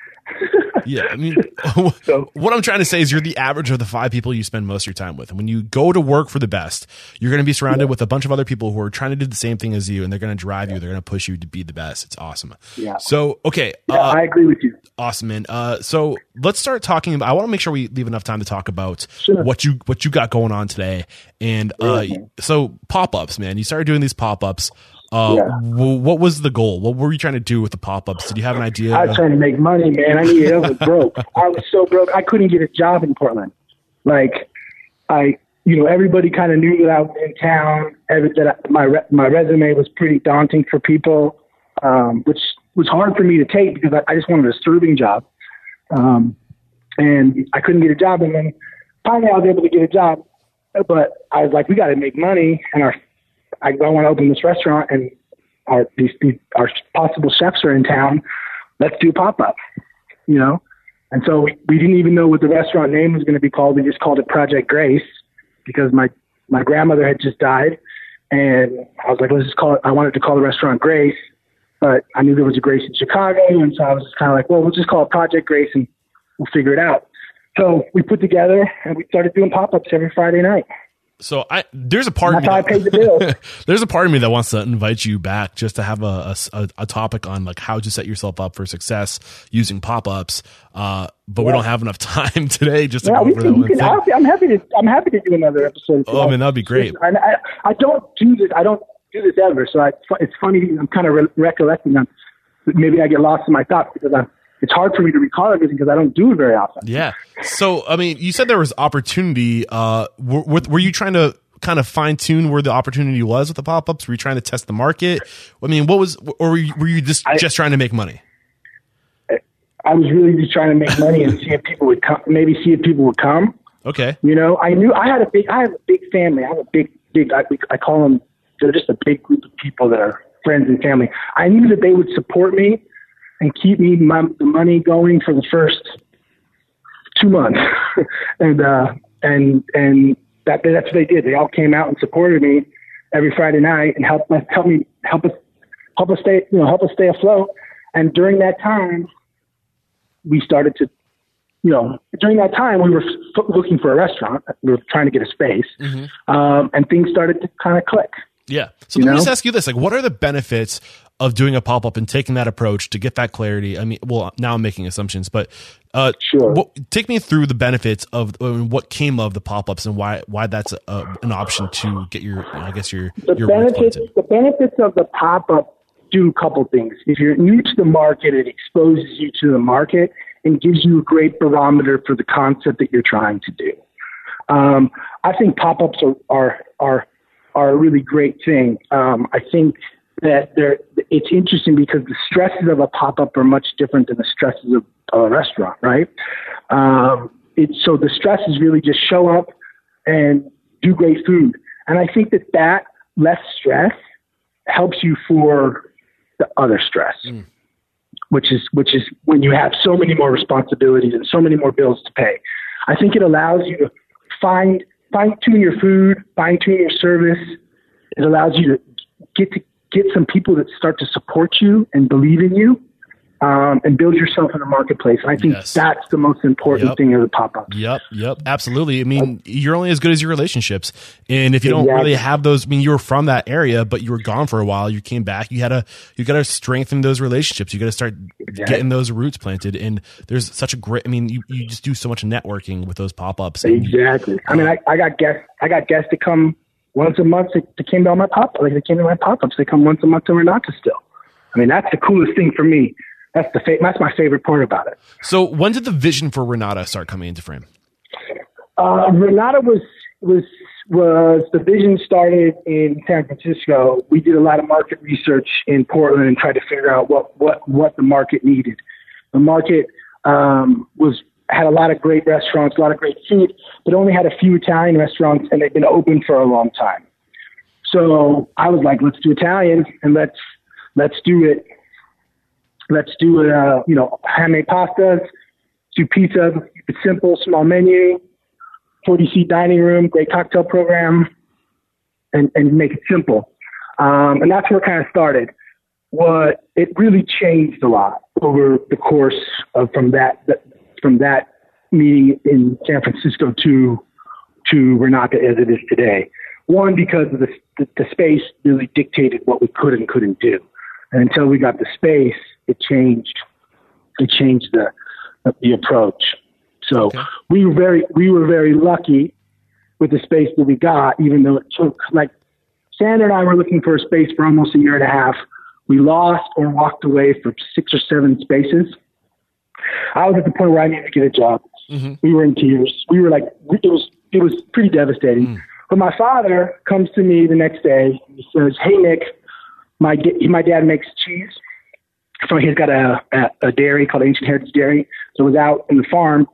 yeah, I mean, so, what I'm trying to say is you're the average of the five people you spend most of your time with. And when you go to work for the best, you're going to be surrounded yeah. with a bunch of other people who are trying to do the same thing as you, and they're going to drive yeah. you. They're going to push you to be the best. It's awesome. Yeah. So, okay. Yeah, uh, I agree with you. Awesome, man. Uh, so let's start talking about. I want to make sure we leave enough time to talk about sure. what you what you got going on today. And uh, so pop ups, man. You started doing these pop ups. Uh, yeah. what was the goal? What were you trying to do with the pop ups? Did you have an idea? I was trying to make money, man. I needed. I was broke. I was so broke. I couldn't get a job in Portland. Like, I, you know, everybody kind of knew that I was in town. Every, that I, my re, my resume was pretty daunting for people, um, which was hard for me to take because I, I just wanted a serving job, um, and I couldn't get a job. And then finally, I was able to get a job, but I was like, we got to make money, and our I, I want to open this restaurant and our these, these our possible chefs are in town. Let's do pop up, you know. And so we, we didn't even know what the restaurant name was going to be called. We just called it Project Grace because my my grandmother had just died, and I was like, let's just call it. I wanted to call the restaurant Grace, but I knew there was a Grace in Chicago, and so I was kind of like, well, we'll just call it Project Grace, and we'll figure it out. So we put together and we started doing pop ups every Friday night. So I there's a part That's of me that, the there's a part of me that wants to invite you back just to have a, a, a topic on like how to set yourself up for success using pop ups. Uh, but yeah. we don't have enough time today just to yeah, go over can, that can, I'm happy to I'm happy to do another episode. Oh, I mean that'd be great. I, I, I don't do this. I don't do this ever. So I, it's funny. I'm kind of re- recollecting them. Maybe I get lost in my thoughts because I'm it's hard for me to recall everything because I don't do it very often. Yeah. So, I mean, you said there was opportunity. Uh, were, were you trying to kind of fine tune where the opportunity was with the pop ups? Were you trying to test the market? I mean, what was, or were you, were you just I, just trying to make money? I was really just trying to make money and see if people would come. Maybe see if people would come. Okay. You know, I knew I had a big, I have a big family. I have a big, big. I, I call them. They're just a big group of people that are friends and family. I knew that they would support me and keep me my, the money going for the first two months. and uh, and and that that's what they did. They all came out and supported me every Friday night and helped us help me help us help us stay you know help us stay afloat. And during that time, we started to you know during that time we were f- looking for a restaurant. We were trying to get a space, mm-hmm. um, and things started to kind of click. Yeah. So let me just ask you this: like, what are the benefits of doing a pop up and taking that approach to get that clarity? I mean, well, now I'm making assumptions, but uh, sure. What, take me through the benefits of uh, what came of the pop ups and why why that's a, an option to get your, I guess your the your benefits. The benefits of the pop up do a couple things. If you're new to the market, it exposes you to the market and gives you a great barometer for the concept that you're trying to do. Um, I think pop-ups are, are, are, are a really great thing. Um, I think that they're, it's interesting because the stresses of a pop-up are much different than the stresses of, a restaurant, right? Um, it's, so the stress is really just show up and do great food. And I think that that less stress helps you for the other stress. Mm which is which is when you have so many more responsibilities and so many more bills to pay. I think it allows you to find fine tune your food, fine tune your service. It allows you to get to get some people that start to support you and believe in you um, and build yourself in the marketplace. And I think yes. that's the most important yep. thing of the pop up. Yep, yep, absolutely. I mean, you're only as good as your relationships, and if you don't really have those, I mean, you were from that area, but you were gone for a while. You came back. You had to, you got to strengthen those relationships. You got to start exactly. getting those roots planted. And there's such a great. I mean, you, you just do so much networking with those pop ups. Exactly. I mean, I, I got guests. I got guests to come once a month They, to came to my pop like they came to my pop ups. They come once a month to Renata still. I mean, that's the coolest thing for me that's the fa- that's my favorite part about it. So when did the vision for Renata start coming into frame? Uh, Renata was was was the vision started in San Francisco. We did a lot of market research in Portland and tried to figure out what what what the market needed. The market um, was had a lot of great restaurants, a lot of great food, but only had a few Italian restaurants, and they've been open for a long time. So I was like, let's do Italian and let's let's do it Let's do uh, you know handmade pastas, do pizza. Simple, small menu, 40 seat dining room, great cocktail program, and and make it simple. Um, and that's where it kind of started. What it really changed a lot over the course of from that from that meeting in San Francisco to to Renata as it is today. One, because of the, the, the space really dictated what we could and couldn't do. And until we got the space, it changed. It changed the the approach. So okay. we were very we were very lucky with the space that we got, even though it took like Sandra and I were looking for a space for almost a year and a half. We lost or walked away for six or seven spaces. I was at the point where I needed to get a job. Mm-hmm. We were in tears. We were like, it was it was pretty devastating. Mm. But my father comes to me the next day. And he says, "Hey Nick, my my dad makes cheese so he's got a, a, a dairy called Ancient Heritage Dairy. So I was out in the farm,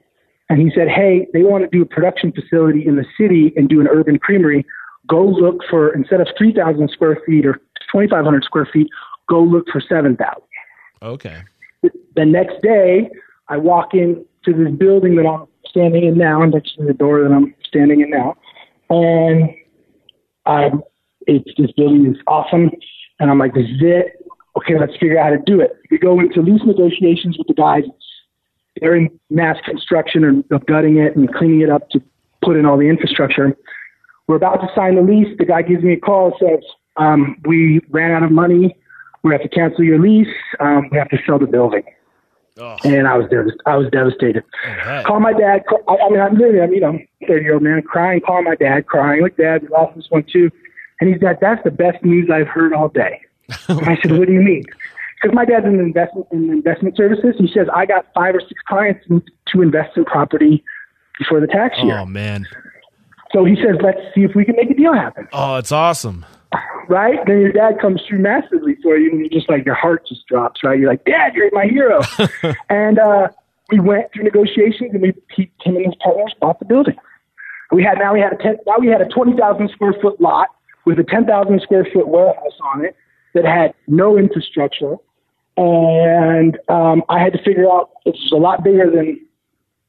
and he said, "Hey, they want to do a production facility in the city and do an urban creamery. Go look for instead of 3,000 square feet or 2,500 square feet, go look for 7,000." Okay. The next day, I walk into this building that I'm standing in now, next to the door that I'm standing in now, and I'm, it's this building is awesome, and I'm like, "This is it." okay, let's figure out how to do it. We go into lease negotiations with the guys. They're in mass construction and of gutting it and cleaning it up to put in all the infrastructure. We're about to sign the lease. The guy gives me a call and says, um, we ran out of money. We have to cancel your lease. Um, we have to sell the building. Oh. And I was devastated. I was devastated. Oh, Call my dad. I, I mean, I'm literally, I'm, you know, 30 year old man crying. Call my dad, crying. Like, Dad, we lost this one too. And he's like, that's the best news I've heard all day. I said, what do you mean? Because my dad's in investment in investment services. He says I got five or six clients to invest in property before the tax year. Oh man! So he says, let's see if we can make a deal happen. Oh, it's awesome. Right? Then your dad comes through massively for you, and you just like your heart just drops. Right? You're like, Dad, you're my hero. and uh, we went through negotiations, and we he, him and his partners bought the building. We had now we had a ten, now we had a twenty thousand square foot lot with a ten thousand square foot warehouse on it that had no infrastructure, and um, I had to figure out it was a lot bigger than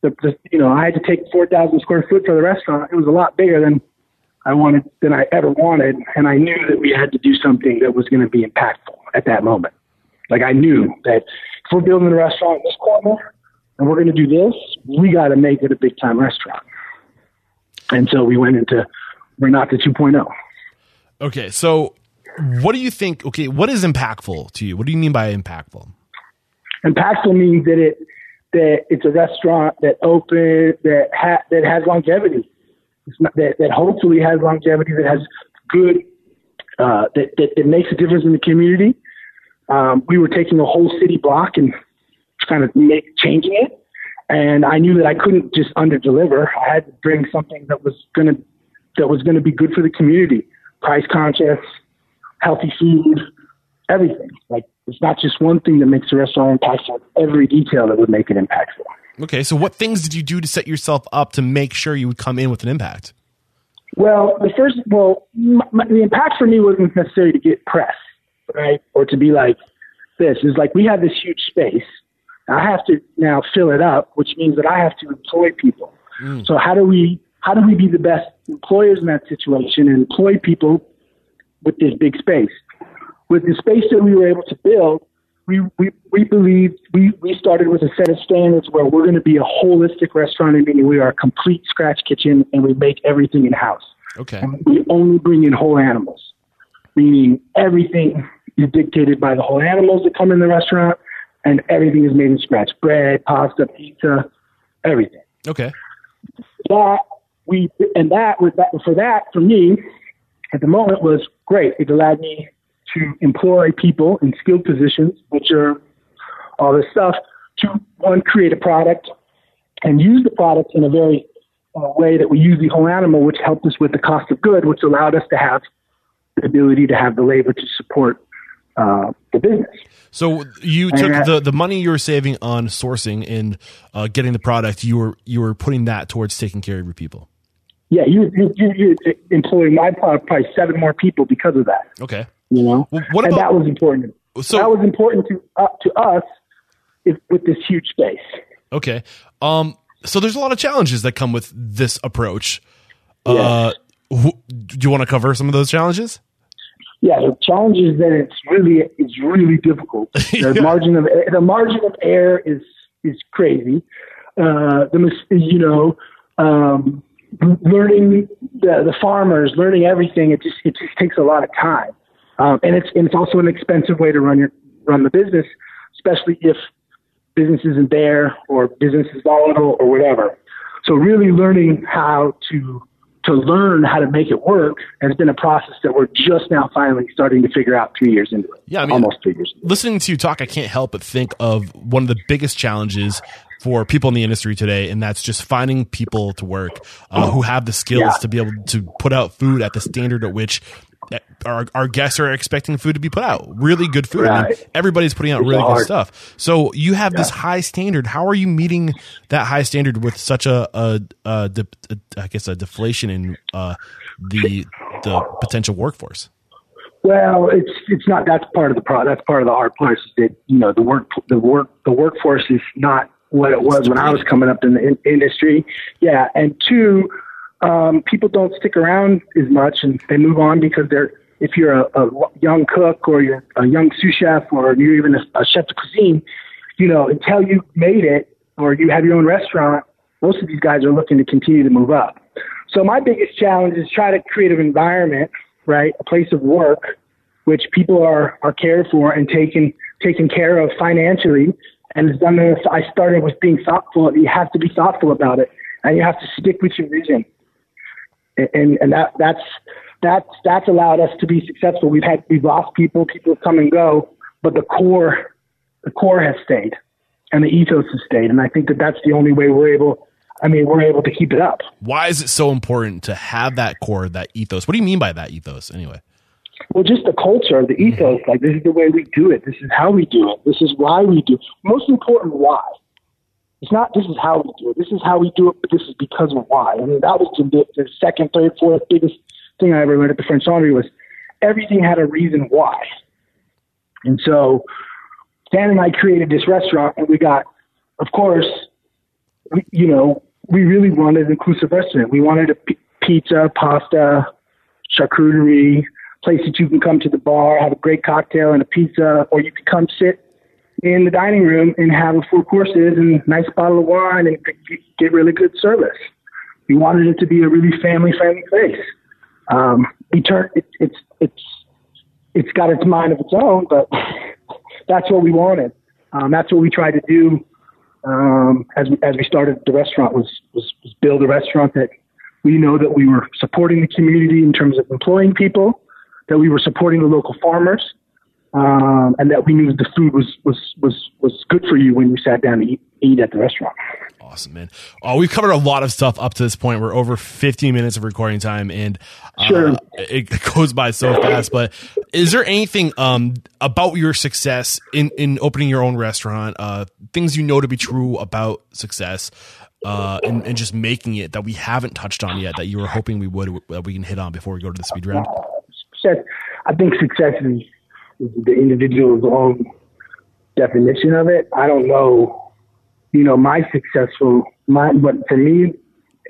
the, the you know I had to take four thousand square foot for the restaurant. It was a lot bigger than I wanted than I ever wanted, and I knew that we had to do something that was going to be impactful at that moment. Like I knew that if we're building a restaurant in this corner and we're going to do this, we got to make it a big time restaurant. And so we went into Renata 2.0. Okay, so what do you think? Okay, what is impactful to you? What do you mean by impactful? Impactful means that it that it's a restaurant that open that ha, that has longevity. Not, that that hopefully has longevity. That has good. Uh, that, that that makes a difference in the community. Um, we were taking a whole city block and kind of make changing it, and I knew that I couldn't just under deliver. I had to bring something that was gonna that was gonna be good for the community, price conscious, healthy food, everything. Like it's not just one thing that makes a restaurant impactful. Every detail that would make it impactful. Okay, so what things did you do to set yourself up to make sure you would come in with an impact? Well, the first, well, my, the impact for me wasn't necessarily to get press, right, or to be like this. Is like we have this huge space. I have to now fill it up, which means that I have to employ people. Mm. So how do we how do we be the best employers in that situation and employ people with this big space? With the space that we were able to build, we, we, we believe we, we started with a set of standards where we're going to be a holistic restaurant, meaning we are a complete scratch kitchen and we make everything in house. Okay. And we only bring in whole animals, meaning everything is dictated by the whole animals that come in the restaurant and everything is made in scratch bread, pasta, pizza, everything. Okay. That we, and that was that for that, for me, at the moment was great. It allowed me to employ people in skilled positions, which are all this stuff, to one, create a product and use the product in a very uh, way that we use the whole animal, which helped us with the cost of good, which allowed us to have the ability to have the labor to support uh, the business. So you took the, the money you were saving on sourcing and uh, getting the product. You were you were putting that towards taking care of your people. Yeah, you you you, you employing my probably seven more people because of that. Okay. You know, what and that was important. So that was important to uh, to us if, with this huge space. Okay. Um. So there's a lot of challenges that come with this approach. Uh, wh- do you want to cover some of those challenges? Yeah, the challenge is that it's really it's really difficult. The yeah. margin of the margin of error is is crazy. Uh, the you know um, learning the, the farmers, learning everything. It just it just takes a lot of time. Um, and it's and it's also an expensive way to run your run the business, especially if business isn't there or business is volatile or whatever. So really learning how to to learn how to make it work has been a process that we're just now finally starting to figure out three years into it. Yeah, I mean, almost three years. Listening to you talk, I can't help but think of one of the biggest challenges for people in the industry today, and that's just finding people to work uh, who have the skills yeah. to be able to put out food at the standard at which our, our guests are expecting food to be put out. Really good food. Right. I mean, everybody's putting out it's really hard. good stuff. So you have yeah. this high standard. How are you meeting that high standard with such a, a, a, de, a I guess, a deflation in uh, the the potential workforce? Well, it's it's not. That's part of the pro. That's part of the hard part. Is that you know the work the work the workforce is not what it was when I was coming up in the in- industry. Yeah, and two um, people don't stick around as much and they move on because they're if you're a, a young cook or you're a young sous chef or you're even a, a chef de cuisine, you know, until you made it or you have your own restaurant, most of these guys are looking to continue to move up. So my biggest challenge is try to create an environment, right, a place of work, which people are are cared for and taken taken care of financially. And it's done. I started with being thoughtful. You have to be thoughtful about it, and you have to stick with your vision and and that that's that's that's allowed us to be successful. We've had we've lost people, people come and go, but the core the core has stayed, and the ethos has stayed, and I think that that's the only way we're able. I mean, we're able to keep it up. Why is it so important to have that core, that ethos? What do you mean by that ethos, anyway? Well, just the culture, the ethos. Mm-hmm. Like this is the way we do it. This is how we do it. This is why we do. It. Most important, why. It's not this is how we do it. This is how we do it, but this is because of why. I mean, that was the, the second, third, fourth biggest thing I ever learned at the French Laundry was everything had a reason why. And so Dan and I created this restaurant, and we got, of course, we, you know, we really wanted an inclusive restaurant. We wanted a p- pizza, pasta, charcuterie, place that you can come to the bar, have a great cocktail and a pizza, or you can come sit in the dining room and have a four courses and nice bottle of wine and get really good service. We wanted it to be a really family friendly place. Um, we turn it, it's it's it's got its mind of its own, but that's what we wanted. Um, that's what we tried to do um, as we, as we started the restaurant was, was was build a restaurant that we know that we were supporting the community in terms of employing people, that we were supporting the local farmers, um, and that we knew the food was was was was good for you when you sat down to eat, eat at the restaurant. Awesome, man. Oh, we've covered a lot of stuff up to this point. We're over 15 minutes of recording time, and uh, Sure. it goes by so fast. But is there anything um, about your success in, in opening your own restaurant, uh, things you know to be true about success, uh, and, and just making it that we haven't touched on yet that you were hoping we would that we can hit on before we go to the speed round? Success, I think success is, is the individual's own definition of it. I don't know, you know, my successful, my, but for me,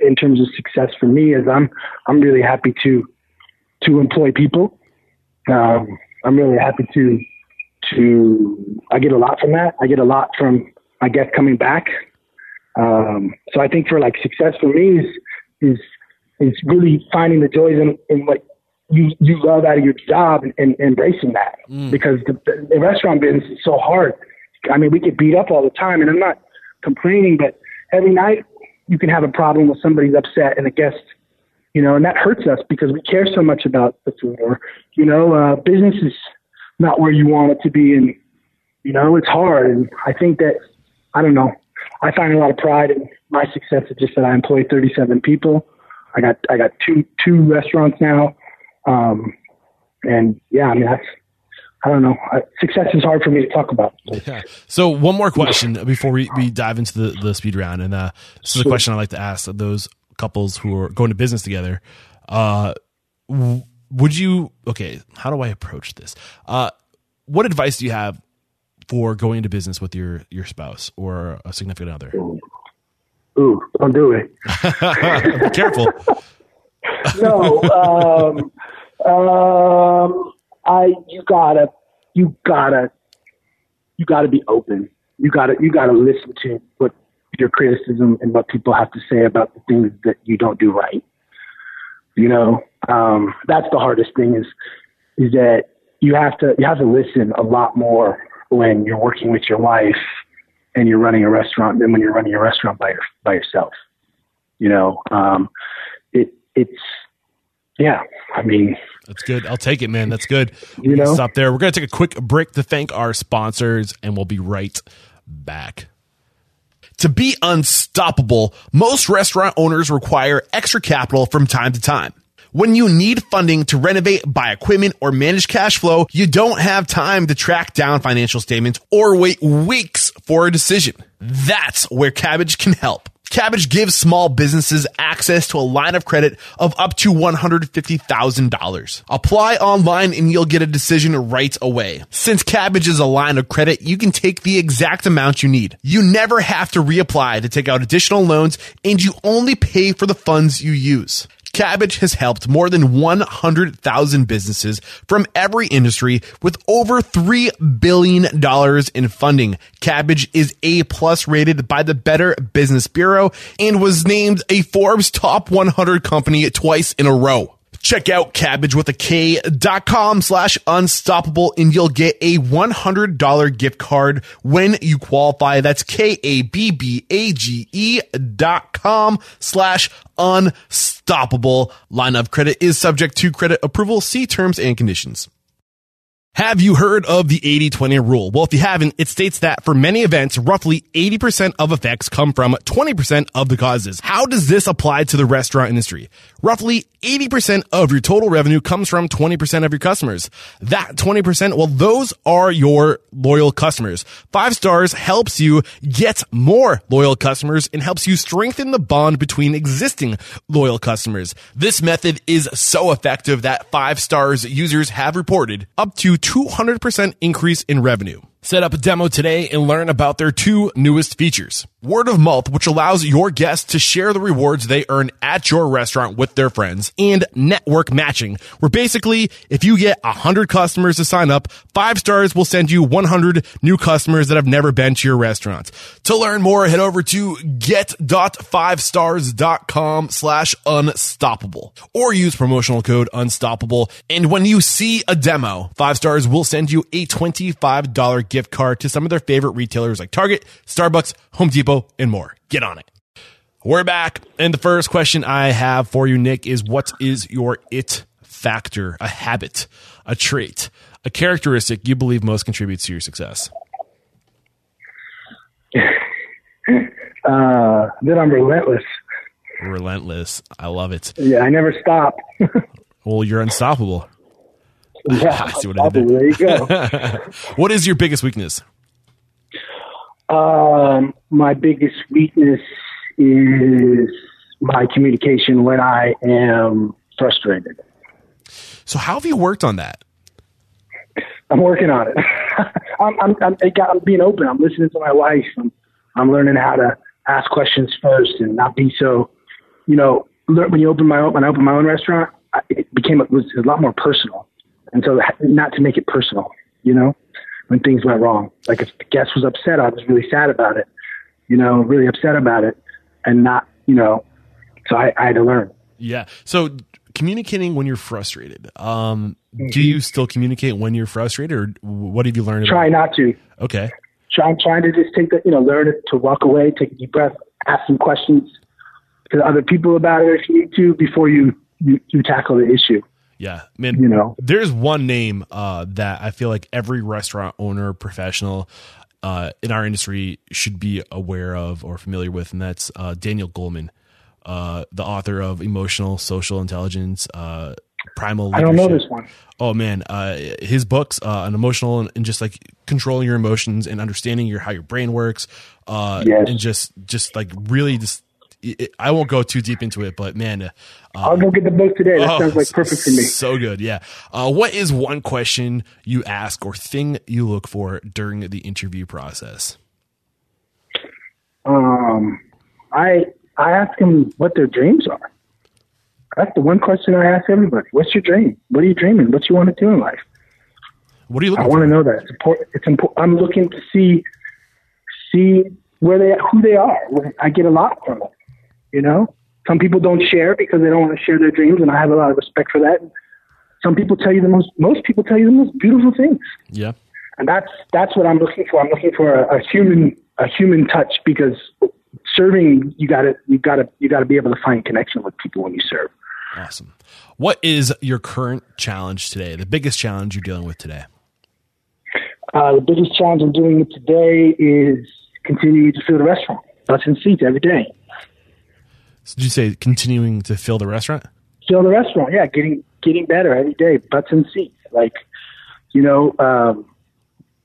in terms of success for me is I'm, I'm really happy to, to employ people. Um, I'm really happy to, to, I get a lot from that. I get a lot from I guess coming back. Um, so I think for like success for me is, is, is really finding the joys in, in what you, you love out of your job and, and embracing that because the, the, the restaurant business is so hard. I mean, we get beat up all the time and I'm not complaining, but every night you can have a problem with somebody's upset and a guest, you know, and that hurts us because we care so much about the food or, you know, uh, business is not where you want it to be. And, you know, it's hard. And I think that, I don't know, I find a lot of pride in my success. It's just that I employ 37 people. I got, I got two, two restaurants now. Um, and yeah, I mean, that's, I don't know. Success is hard for me to talk about. Yeah. So one more question before we, we dive into the, the speed round. And uh, this is a question I like to ask those couples who are going to business together. Uh, would you, okay, how do I approach this? Uh, what advice do you have for going into business with your, your spouse or a significant other? Ooh, don't do it. Be careful. No, um, um, I you gotta you gotta you gotta be open. You gotta you gotta listen to what your criticism and what people have to say about the things that you don't do right. You know, um, that's the hardest thing is is that you have to you have to listen a lot more when you're working with your wife and you're running a restaurant than when you're running a restaurant by your, by yourself. You know, um, it it's yeah. I mean, That's good. I'll take it, man. That's good. You know? Stop there. We're going to take a quick break to thank our sponsors, and we'll be right back. To be unstoppable, most restaurant owners require extra capital from time to time. When you need funding to renovate, buy equipment, or manage cash flow, you don't have time to track down financial statements or wait weeks for a decision. That's where Kabbage can help. Kabbage gives small businesses access to a line of credit of up to $150,000. Apply online and you'll get a decision right away. Since Kabbage is a line of credit, you can take the exact amount you need. You never have to reapply to take out additional loans and you only pay for the funds you use. Kabbage has helped more than 100,000 businesses from every industry with over $3 billion in funding. Kabbage is A plus rated by the Better Business Bureau and was named a Forbes top 100 company twice in a row. Check out kabbage with a K dot com slash unstoppable and you'll get a $100 gift card when you qualify. That's K A B B A G E dot com slash unstoppable. Line of credit is subject to credit approval. See terms and conditions. Have you heard of the 80-20 rule? Well, if you haven't, it states that for many events, roughly 80% of effects come from 20% of the causes. How does this apply to the restaurant industry? Roughly 80% of your total revenue comes from 20% of your customers. That 20%, well, those are your loyal customers. Five Stars helps you get more loyal customers and helps you strengthen the bond between existing loyal customers. This method is so effective that Five Stars users have reported up to 200% increase in revenue. Set up a demo today and learn about their two newest features. Word of mouth, which allows your guests to share the rewards they earn at your restaurant with their friends, and network matching, where basically, if you get 100 customers to sign up, five stars will send you 100 new customers that have never been to your restaurant. To learn more, head over to get.fivestars.com slash unstoppable or use promotional code unstoppable. And when you see a demo, five stars will send you a $25 gift card to some of their favorite retailers like Target, Starbucks, Home Depot, and more. Get on it. We're back. And the first question I have for you, Nick, is what is your it factor, a habit, a trait, a characteristic you believe most contributes to your success. Uh, that I'm relentless. Relentless. I love it. Yeah, I never stop. Well, you're unstoppable. Yeah, I see what I did there you go. What is your biggest weakness? Um, my biggest weakness is my communication when I am frustrated. So, how have you worked on that? I'm working on it. I'm, I'm, I'm, I'm being open. I'm listening to my wife. I'm, I'm learning how to ask questions first and not be so, you know, when you open my own, when I opened my own restaurant, I- it became, it was a lot more personal. And so not to make it personal, you know, when things went wrong. Like if the guest was upset, I was really sad about it, you know, really upset about it and not, you know, so I, I had to learn. Yeah. So, communicating when you're frustrated. Um, do you still communicate when you're frustrated, or what have you learned? Try not to. Okay. try, I'm trying to just take the, you know, learn to walk away, take a deep breath, ask some questions to other people about it if you need to before you, you, you tackle the issue. Yeah, man. You know. there's one name uh, that I feel like every restaurant owner, professional uh, in our industry should be aware of or familiar with, and that's uh, Daniel Goleman, uh, the author of Emotional Social Intelligence, uh, Primal. I don't know this one. Oh man, uh, his books uh, on emotional and, and just like controlling your emotions and understanding your how your brain works, uh, Yes. and just just like really just. It, I won't go too deep into it, but man, uh, I'll go get the book today. That Oh, sounds like perfect for me. So good, yeah. Uh, what is one question you ask or thing you look for during the interview process? Um, I I ask them what their dreams are. That's the one question I ask everybody. What's your dream? What are you dreaming? What you want to do in life? What are you I looking want to know that. It's important. It's important. I'm looking to see see where they who they are. I get a lot from it. You know, some people don't share because they don't want to share their dreams, and I have a lot of respect for that. Some people tell you the most. Most people tell you the most beautiful things, Yeah, and that's that's what I'm looking for. I'm looking for a, a human a human touch because serving you got to you got to you got to be able to find connection with people when you serve. awesome. What is your current challenge today? The biggest challenge you're dealing with today? Uh, the biggest challenge I'm doing it today is continuing to fill the restaurant, butts and seats every day. So did you say continuing to fill the restaurant? Fill the restaurant, yeah, getting getting better every day, butts and seats. Like, you know, um,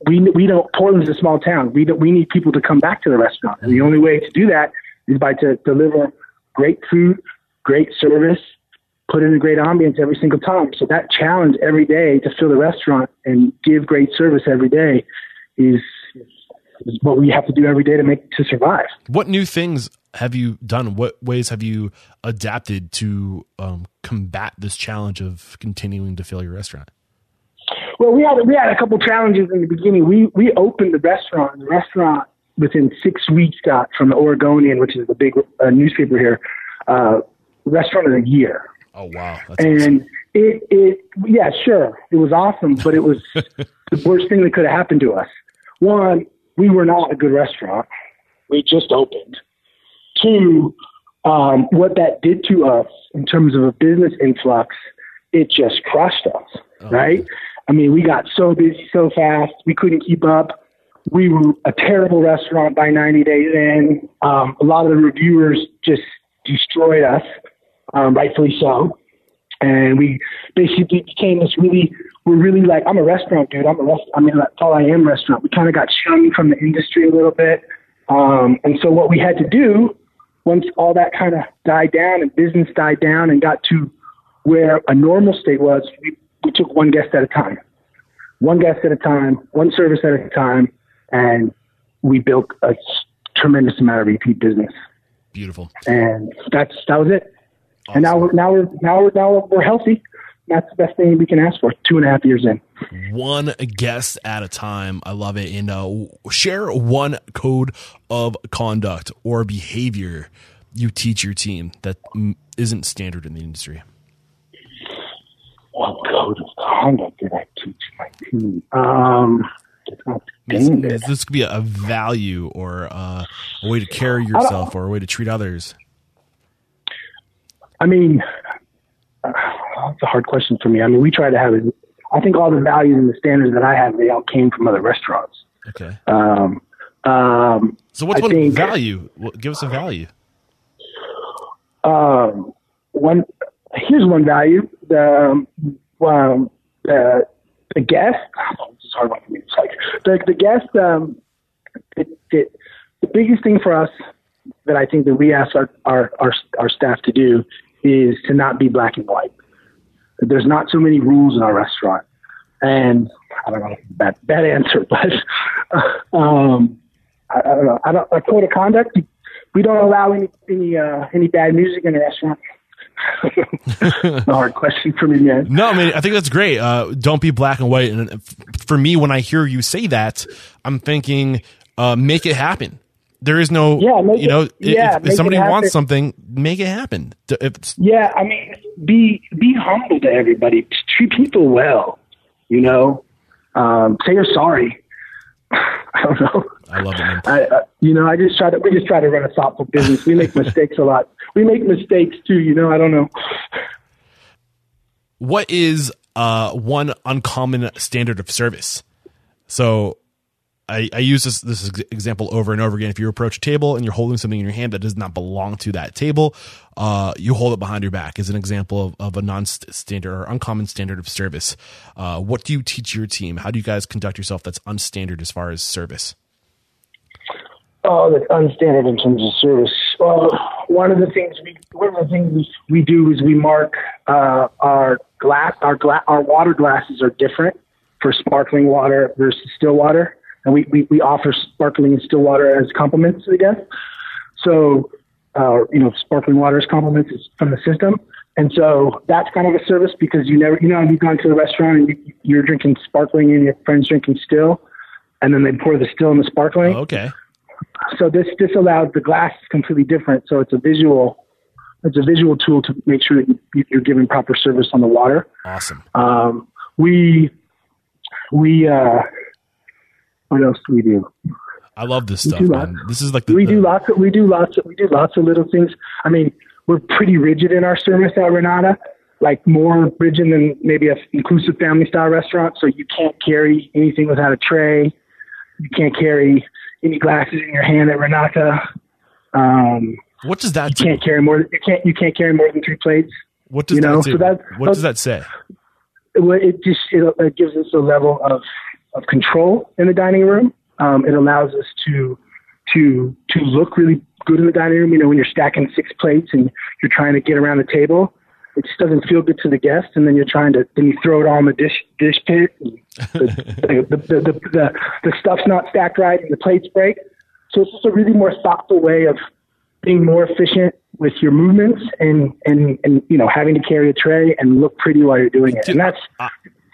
we we don't. Portland's a small town. We don't, we need people to come back to the restaurant, and the only way to do that is by to deliver great food, great service, put in a great ambiance every single time. So that challenge every day to fill the restaurant and give great service every day is is what we have to do every day to make to survive. What new things have you done? What ways have you adapted to um, combat this challenge of continuing to fill your restaurant? Well, we had we had a couple challenges in the beginning. We we opened the restaurant. The restaurant within six weeks got from the Oregonian, which is the big uh, newspaper here, uh, restaurant of the year. Oh wow, that's awesome. And it it yeah sure it was awesome, but it was the worst thing that could have happened to us. One, we were not a good restaurant. We just opened. Two, um, what that did to us in terms of a business influx, it just crushed us, right? I mean, we got so busy so fast, we couldn't keep up. We were a terrible restaurant by 90 days in. Um, a lot of the reviewers just destroyed us, um, rightfully so. And we basically became this really, we're really like, I'm a restaurant dude. I'm a rest. I mean, that's all I am restaurant. We kind of got shunned from the industry a little bit. Um, and so what we had to do once all that kind of died down and business died down and got to where a normal state was, we, we took one guest at a time, one guest at a time, one service at a time, and we built a tremendous amount of repeat business. Beautiful. And that's that was it. And now we're now we're now we're now we're healthy. That's the best thing we can ask for. Two and a half years in. one guest at a time. I love it. And uh, share one code of conduct or behavior you teach your team that mm, isn't standard in the industry. What code of conduct did I teach my team? Um, This, this could be a value or uh, a way to carry yourself or a way to treat others. I mean, uh, that's a hard question for me. I mean, we try to have it. I think all the values and the standards that I have, they all came from other restaurants. Okay. Um, um, So what's I one value? Give us a value. um, one here's one value the um, um, the the guest. Oh, is hard one for me. It's like the the guest. Um, it, it, the biggest thing for us that I think that we ask our, our our our staff to do is to not be black and white. There's not so many rules in our restaurant, and I don't know bad bad answer, but um, I, I don't know. I don't a code of conduct. We don't allow any any uh, any bad music in the restaurant. a hard question for me, man. No, I mean I think that's great. Uh, don't be black and white. And f- for me, when I hear you say that, I'm thinking, uh, make it happen. There is no, Yeah, you know, it- yeah, if, if somebody wants something, make it happen. If it's, Yeah, I mean, be be humble to everybody. Treat people well. You know, um, say you're sorry. I don't know. I love it, man. I, uh, you know, I just try to we just try to run a thoughtful business. We make mistakes a lot. We make mistakes too. You know, I don't know. What is uh, one uncommon standard of service? So I, I use this this example over and over again. If you approach a table and you're holding something in your hand that does not belong to that table, uh, you hold it behind your back. Is an example of, of a non-standard or uncommon standard of service. Uh, what do you teach your team? How do you guys conduct yourself that's unstandard as far as service? Oh, that's unstandard in terms of service. Well, one of the things we one of the things we, do is we mark uh, our glass our gla- our water glasses are different for sparkling water versus still water, and we, we, we offer sparkling and still water as compliments to the guests. So, uh, you know, sparkling water as is from the system. And so that's kind of a service because you never, you know, you've gone to the restaurant and you, you're drinking sparkling and your friend's drinking still, and then they pour the still in the sparkling Okay. so this this allows the glass is completely different. So it's a visual it's a visual tool to make sure that you, you're giving proper service on the water. Awesome. Um, we we uh, what else do we do? I love this stuff, man. This is like the, We the- do lots of we do lots of we do lots of little things. I mean, we're pretty rigid in our service at Renata, like more rigid than maybe a inclusive family style restaurant. So you can't carry anything without a tray. You can't carry any glasses in your hand at Renata. Um, what does that you do? can't carry more. You can't. You can't carry more than three plates. What does you know, that do? so that- what does that say? It, well, it just it, it gives us a level of of control in the dining room. Um, it allows us to to to look really good in the dining room. You know, when you're stacking six plates and you're trying to get around the table, it just doesn't feel good to the guest. And then you're trying to then you throw it all in the dish dish pit. And the, the, the, the, the the stuff's not stacked right and the plates break. So it's just a really more thoughtful way of being more efficient with your movements and and and you know having to carry a tray and look pretty while you're doing it. And that's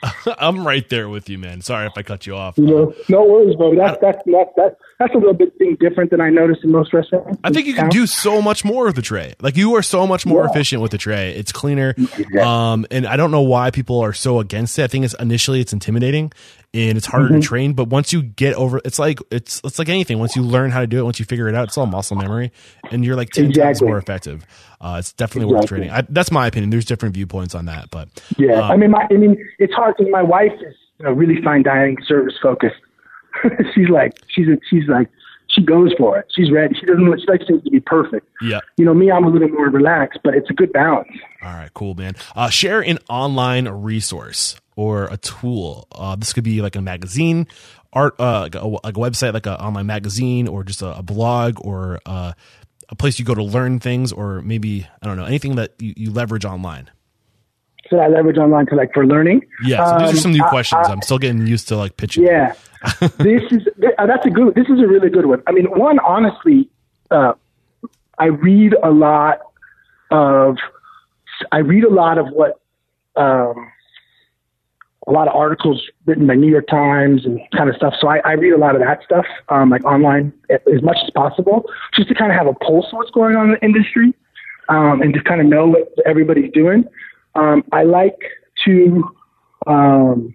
I'm right there with you, man. Sorry if I cut you off. you know no worries, bro. That's that's that's that's that's a little bit thing different than I noticed in most restaurants. I think you can do so much more with the tray. Like you are so much more Yeah. efficient with the tray. It's cleaner. Um, and I don't know why people are so against it. I think it's initially it's intimidating and it's harder Mm-hmm. to train. But once you get over, it's like it's it's like anything. Once you learn how to do it, once you figure it out, it's all muscle memory, and you're like ten times more effective. Uh, it's definitely worth training. I, that's my opinion. There's different viewpoints on that, but Yeah, um, I mean, my, I mean, it's hard. My wife is you know, really fine dining, service focused. she's like, she's a, she's like, she goes for it. She's ready. She doesn't. She likes things to be perfect. yeah. You know, me, I'm a little more relaxed, but it's a good balance. All right, cool, man. Uh, share an online resource or a tool. Uh, this could be like a magazine, art, uh, like, a, like a website, like an online magazine, or just a, a blog, or uh, a place you go to learn things, or maybe I don't know anything that you, you leverage online. So I leverage online to like for learning. Yeah, so these Um, are some new I- questions. I- I, am still getting used to like pitching. Yeah, this is uh, that's a good. This is a really good one. I mean, one honestly, uh, I read a lot of. I read a lot of what, um, a lot of articles written by New York Times and kind of stuff. So I, I read a lot of that stuff, um, like online as much as possible, just to kind of have a pulse of what's going on in the industry, um, and to kind of know what everybody's doing. Um, I like to. Um,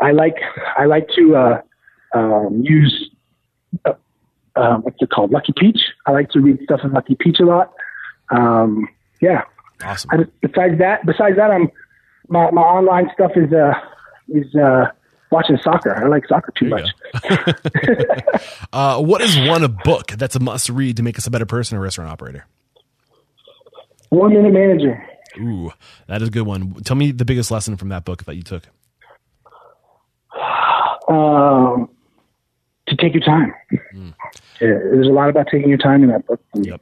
I like I like to uh, um, use uh, uh, what's it called, Lucky Peach. I like to read stuff in Lucky Peach a lot. Um, yeah. Awesome. I, besides that, besides that, I'm my, my online stuff is uh is uh, watching soccer. I like soccer too much. uh, what is one book that's a must read to make us a better person or restaurant operator? One Minute Manager. Ooh, that is a good one. Tell me the biggest lesson from that book that you took. Um, to take your time. Mm. Yeah, there's a lot about taking your time in that book. Yep.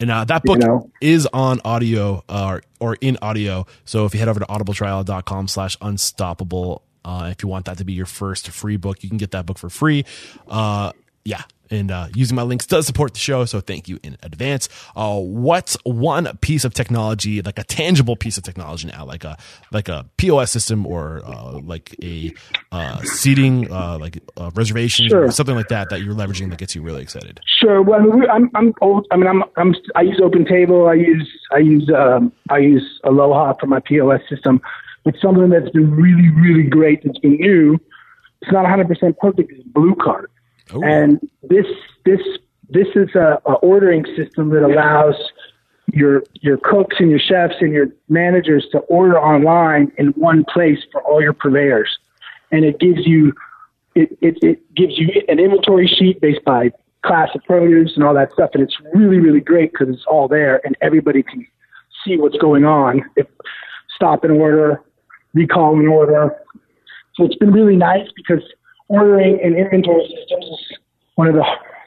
And uh, that book you know? is on audio uh, or in audio. So if you head over to audibletrial.com slash unstoppable, uh, if you want that to be your first free book, you can get that book for free. Uh, yeah, and uh, using my links does support the show. So thank you in advance. Uh, what's one piece of technology, like a tangible piece of technology now, like a like a POS system or uh, like a uh, seating, uh, like a reservation, sure. or something like that, that you're leveraging that gets you really excited? Sure. Well, I mean, I'm I'm old. I mean, I'm I'm I use OpenTable. I use I use um, I use Aloha for my POS system. But something that's been really really great that's been new. It's not 100% perfect. Is Blue Cart. Ooh. And this this this is a, a ordering system that allows your your cooks and your chefs and your managers to order online in one place for all your purveyors, and it gives you it, it, it gives you an inventory sheet based by class of produce and all that stuff, and it's really really great because it's all there and everybody can see what's going on. If stop an order, recall an order, so it's been really nice because ordering and inventory systems is one of the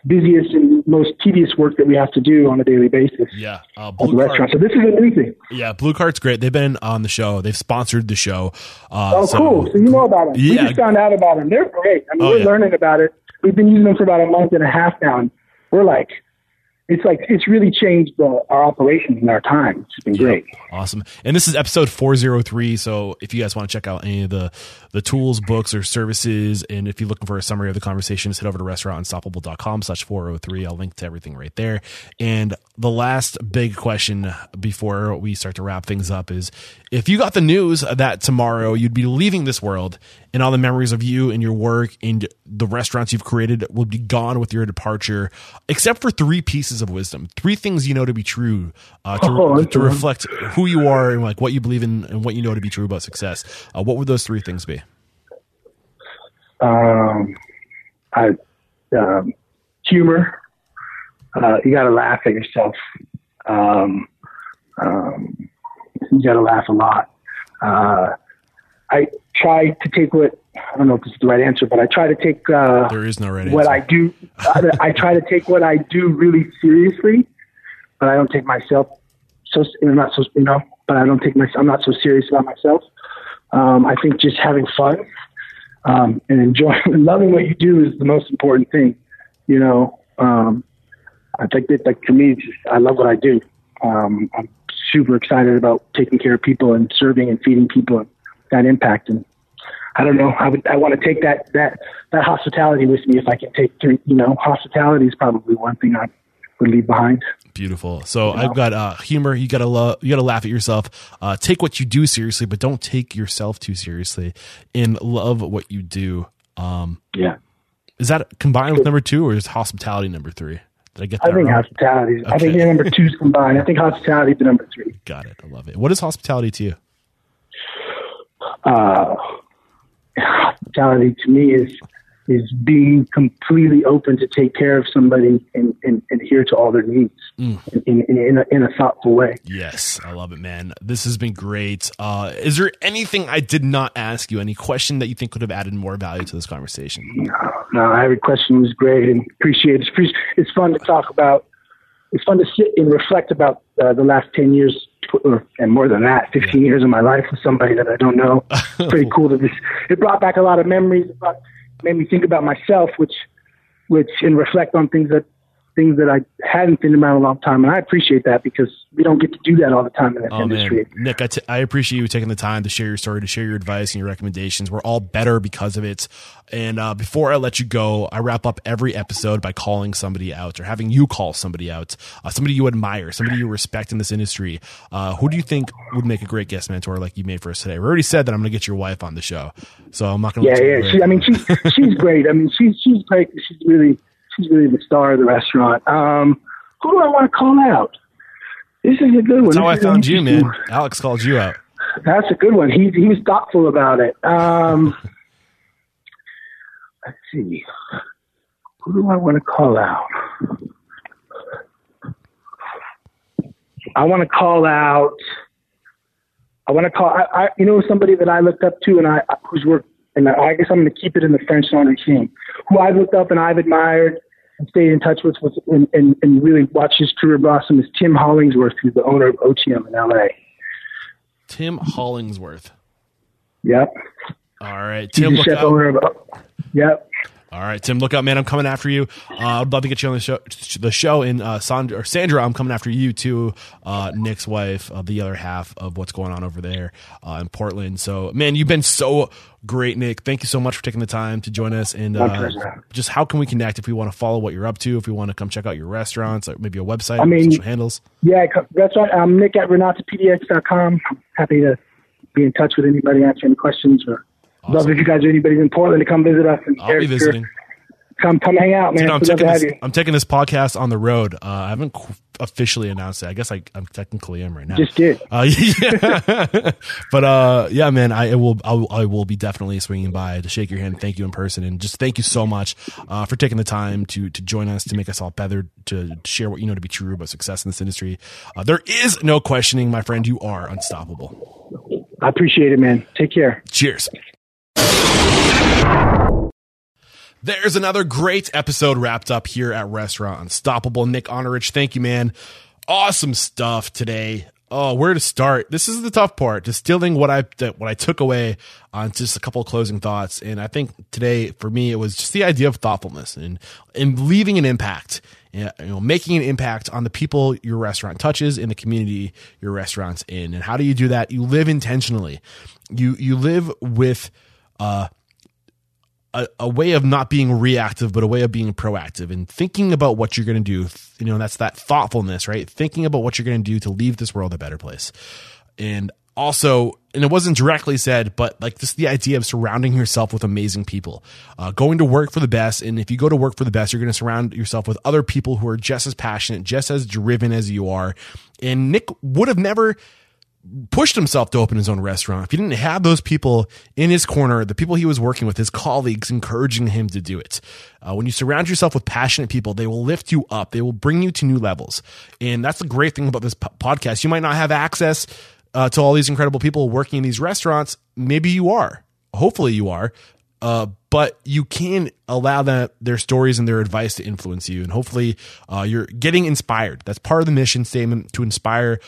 busiest and most tedious work that we have to do on a daily basis. Yeah, uh, Blue restaurant. So this is a new thing. Yeah, Blue Cart's great. They've been on the show. They've sponsored the show. Uh, oh, so, cool. So you know about them. Yeah. We just found out about them. They're great. I mean, oh, we're yeah. learning about it. We've been using them for about a month and a half now, and we're like it's like it's really changed the, our operations and our time. It's been great. Awesome. And this is episode 403. So if you guys want to check out any of the the tools, books, or services, and if you're looking for a summary of the conversation, just head over to restaurantunstoppable.com slash 403. I'll link to everything right there. And the last big question before we start to wrap things up is if you got the news that tomorrow you'd be leaving this world and all the memories of you and your work and the restaurants you've created will be gone with your departure, except for three pieces of wisdom, three things you know to be true uh, to, oh, to reflect who you are and like what you believe in and what you know to be true about success. Uh, what would those three things be? Um, I, um, humor. Uh, you got to laugh at yourself. Um, um, you got to laugh a lot. Uh, I try to take what I don't know if this is the right answer, but I try to take uh, there is no right what answer. I do. I try to take what I do really seriously, but I don't take myself so I'm not so you know. But I don't take my I'm not so serious about myself. Um, I think just having fun um, and enjoying loving what you do is the most important thing. You know, um, I think that like for me, just, I love what I do. Um, I'm super excited about taking care of people and serving and feeding people and that impact. And I don't know, I would, I want to take that, that, that hospitality with me if I can take three, you know, hospitality is probably one thing I would leave behind. Beautiful. So you know? I've got uh, humor. You gotta love. You gotta laugh at yourself. Uh, take what you do seriously, but don't take yourself too seriously. And love what you do. Um, yeah. Is that combined with number two, or is hospitality number three? Did I get that I think hospitality. Okay. I think number two combined. I think hospitality is the number three. Got it. I love it. What is hospitality to you? Uh, hospitality to me is is being completely open to take care of somebody and, and adhere to all their needs mm. in, in, in, a, in, a, thoughtful way. Yes, I love it, man. This has been great. Uh, is there anything I did not ask you? Any question that you think could have added more value to this conversation? No, no every question was great and appreciate it. It's, it's fun to talk about. It's fun to sit and reflect about uh, the last 10 years and more than that, 15 years of my life with somebody that I don't know. Pretty cool to just, it brought back a lot of memories. It brought, made me think about myself, which, which, and reflect on things that things that I hadn't been around a long time, and I appreciate that because we don't get to do that all the time in this oh, industry. Man. Nick, I, t- I appreciate you taking the time to share your story, to share your advice and your recommendations. We're all better because of it. And uh, before I let you go, I wrap up every episode by calling somebody out or having you call somebody out, uh, somebody you admire, somebody you respect in this industry. Uh, who do you think would make a great guest mentor like you made for us today? We already said that I'm going to get your wife on the show, so I'm not going to. Yeah, yeah. She, I mean, she's she's great. I mean, she's she's great. She's really she's really the star of the restaurant. Um, who do I want to call out? This is a good one. That's how I found you, man. Alex called you out. That's a good one. He he was thoughtful about it. Um, let's see. Who do I want to call out? I want to call out. I want to call. I, I you know somebody that I looked up to and I who's worked and I guess I'm going to keep it in the French Laundry King, who I've looked up and I've admired and stayed in touch with, with and, and, and really watched his career blossom is Tim Hollingsworth, who's the owner of Otium in LA. Tim Hollingsworth. Yep. All right, Tim. He's chef out. owner of. Yep. All right, Tim, look out, man. I'm coming after you. Uh, I'd love to get you on the show. The show in uh, Sandra, or Sandra, I'm coming after you too. Uh, Nick's wife, uh, the other half of what's going on over there uh, in Portland. So, man, you've been so great, Nick. Thank you so much for taking the time to join us. And uh, just how can we connect if we want to follow what you're up to? If we want to come check out your restaurants, or maybe a website, I mean, social handles. Yeah, that's right. I'm Nick at RenataPDX.com. I'm happy to be in touch with anybody, answer any questions or Awesome. Love if you guys are anybody's in Portland to come visit us. And I'll be visiting. Come, come hang out, man. Dude, I'm, taking this, I'm, taking this, podcast on the road. Uh, I haven't officially announced it. I guess I, am technically am right now. Just did. Uh, yeah. but uh, yeah, man, I will, I will, I will be definitely swinging by to shake your hand, thank you in person, and just thank you so much uh, for taking the time to to join us to make us all better, to share what you know to be true about success in this industry. Uh, there is no questioning, my friend. You are unstoppable. I appreciate it, man. Take care. Cheers. There's another great episode wrapped up here at Restaurant Unstoppable. Nick Arnerich, thank you, man. Awesome stuff today. Oh, where to start? This is the tough part. Distilling what I what I took away on just a couple closing thoughts, and I think today for me it was just the idea of thoughtfulness and and leaving an impact. You know, making an impact on the people your restaurant touches in the community your restaurant's in. And how do you do that? You live intentionally. You you live with uh a, a, way of not being reactive, but a way of being proactive and thinking about what you're going to do. You know, that's that thoughtfulness, right? Thinking about what you're going to do to leave this world a better place. And also, and it wasn't directly said, but like just the idea of surrounding yourself with amazing people, uh, going to work for the best. And if you go to work for the best, you're going to surround yourself with other people who are just as passionate, just as driven as you are. And Nick would have never pushed himself to open his own restaurant, if he didn't have those people in his corner, the people he was working with, his colleagues encouraging him to do it. Uh, when you surround yourself with passionate people, they will lift you up. They will bring you to new levels. And that's the great thing about this po- podcast. You might not have access uh, to all these incredible people working in these restaurants. Maybe you are. Hopefully you are. Uh, but you can allow that their stories and their advice to influence you, and hopefully, uh, you're getting inspired. That's part of the mission statement to inspire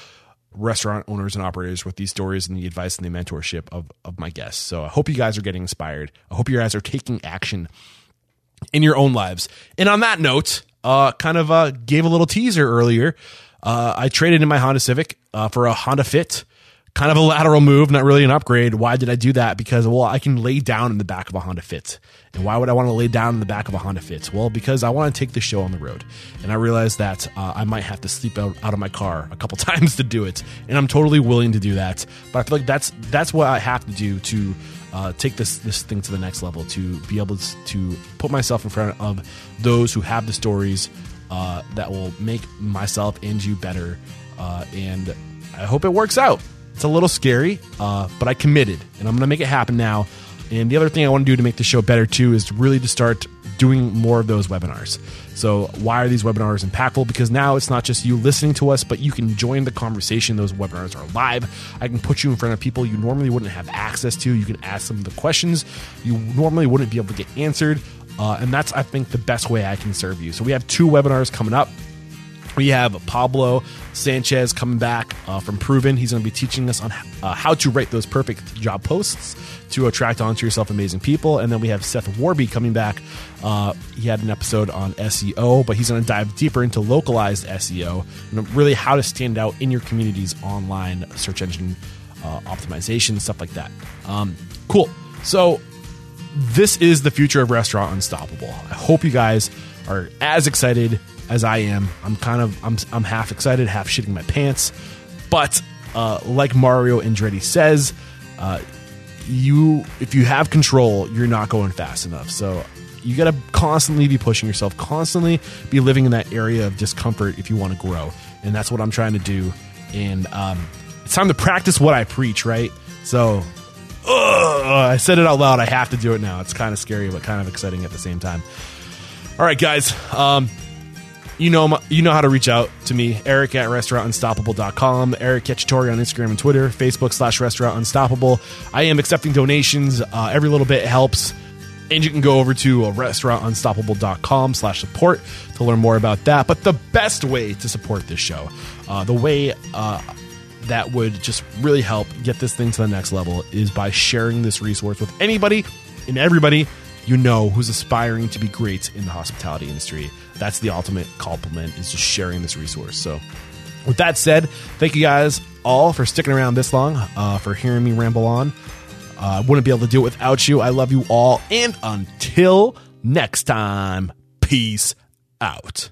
restaurant owners and operators with these stories and the advice and the mentorship of, of my guests. So I hope you guys are getting inspired. I hope you guys are taking action in your own lives. And on that note, uh, kind of uh, gave a little teaser earlier. Uh, I traded in my Honda Civic uh, for a Honda Fit kind of a lateral move, not really an upgrade. Why did I do that? Because, well, I can lay down in the back of a Honda Fit. And why would I want to lay down in the back of a Honda Fit? Well, because I want to take the show on the road. And I realized that uh, I might have to sleep out, out of my car a couple times to do it. And I'm totally willing to do that. But I feel like that's that's what I have to do to uh, take this this thing to the next level, to be able to put myself in front of those who have the stories uh, that will make myself and you better. Uh, and I hope it works out. It's a little scary, uh, but I committed, and I'm going to make it happen now. And the other thing I want to do to make the show better too is really to start doing more of those webinars. So, why are these webinars impactful? Because now it's not just you listening to us, but you can join the conversation. Those webinars are live. I can put you in front of people you normally wouldn't have access to. You can ask them the questions you normally wouldn't be able to get answered. Uh, and that's, I think, the best way I can serve you. So, we have two webinars coming up. We have Pablo Sanchez coming back uh, from Proven. He's going to be teaching us on uh, how to write those perfect job posts to attract onto yourself amazing people. And then we have Seth Warby coming back. Uh, he had an episode on SEO, but he's going to dive deeper into localized SEO and really how to stand out in your community's online search engine uh, optimization, stuff like that. Um, cool. So, this is the future of Restaurant Unstoppable. I hope you guys are as excited as I am. I'm kind of I'm I'm half excited, half shitting my pants. But uh, like Mario Andretti says, uh, you if you have control, you're not going fast enough. So you got to constantly be pushing yourself, constantly be living in that area of discomfort if you want to grow, and that's what I'm trying to do. And um, it's time to practice what I preach, right? So, ugh, I said it out loud. I have to do it now. It's kind of scary, but kind of exciting at the same time. All right, guys. Um, you know, you know how to reach out to me, Eric at restaurantunstoppable.com, Eric Cacciatore on Instagram and Twitter, Facebook slash restaurant unstoppable. I am accepting donations. Uh, every little bit helps. And you can go over to restaurantunstoppable.com slash support to learn more about that. But the best way to support this show, uh, the way uh, that would just really help get this thing to the next level is by sharing this resource with anybody and everybody you know who's aspiring to be great in the hospitality industry. That's the ultimate compliment is just sharing this resource. So with that said, thank you guys all for sticking around this long, uh, for hearing me ramble on. I uh, wouldn't be able to do it without you. I love you all. And until next time, peace out.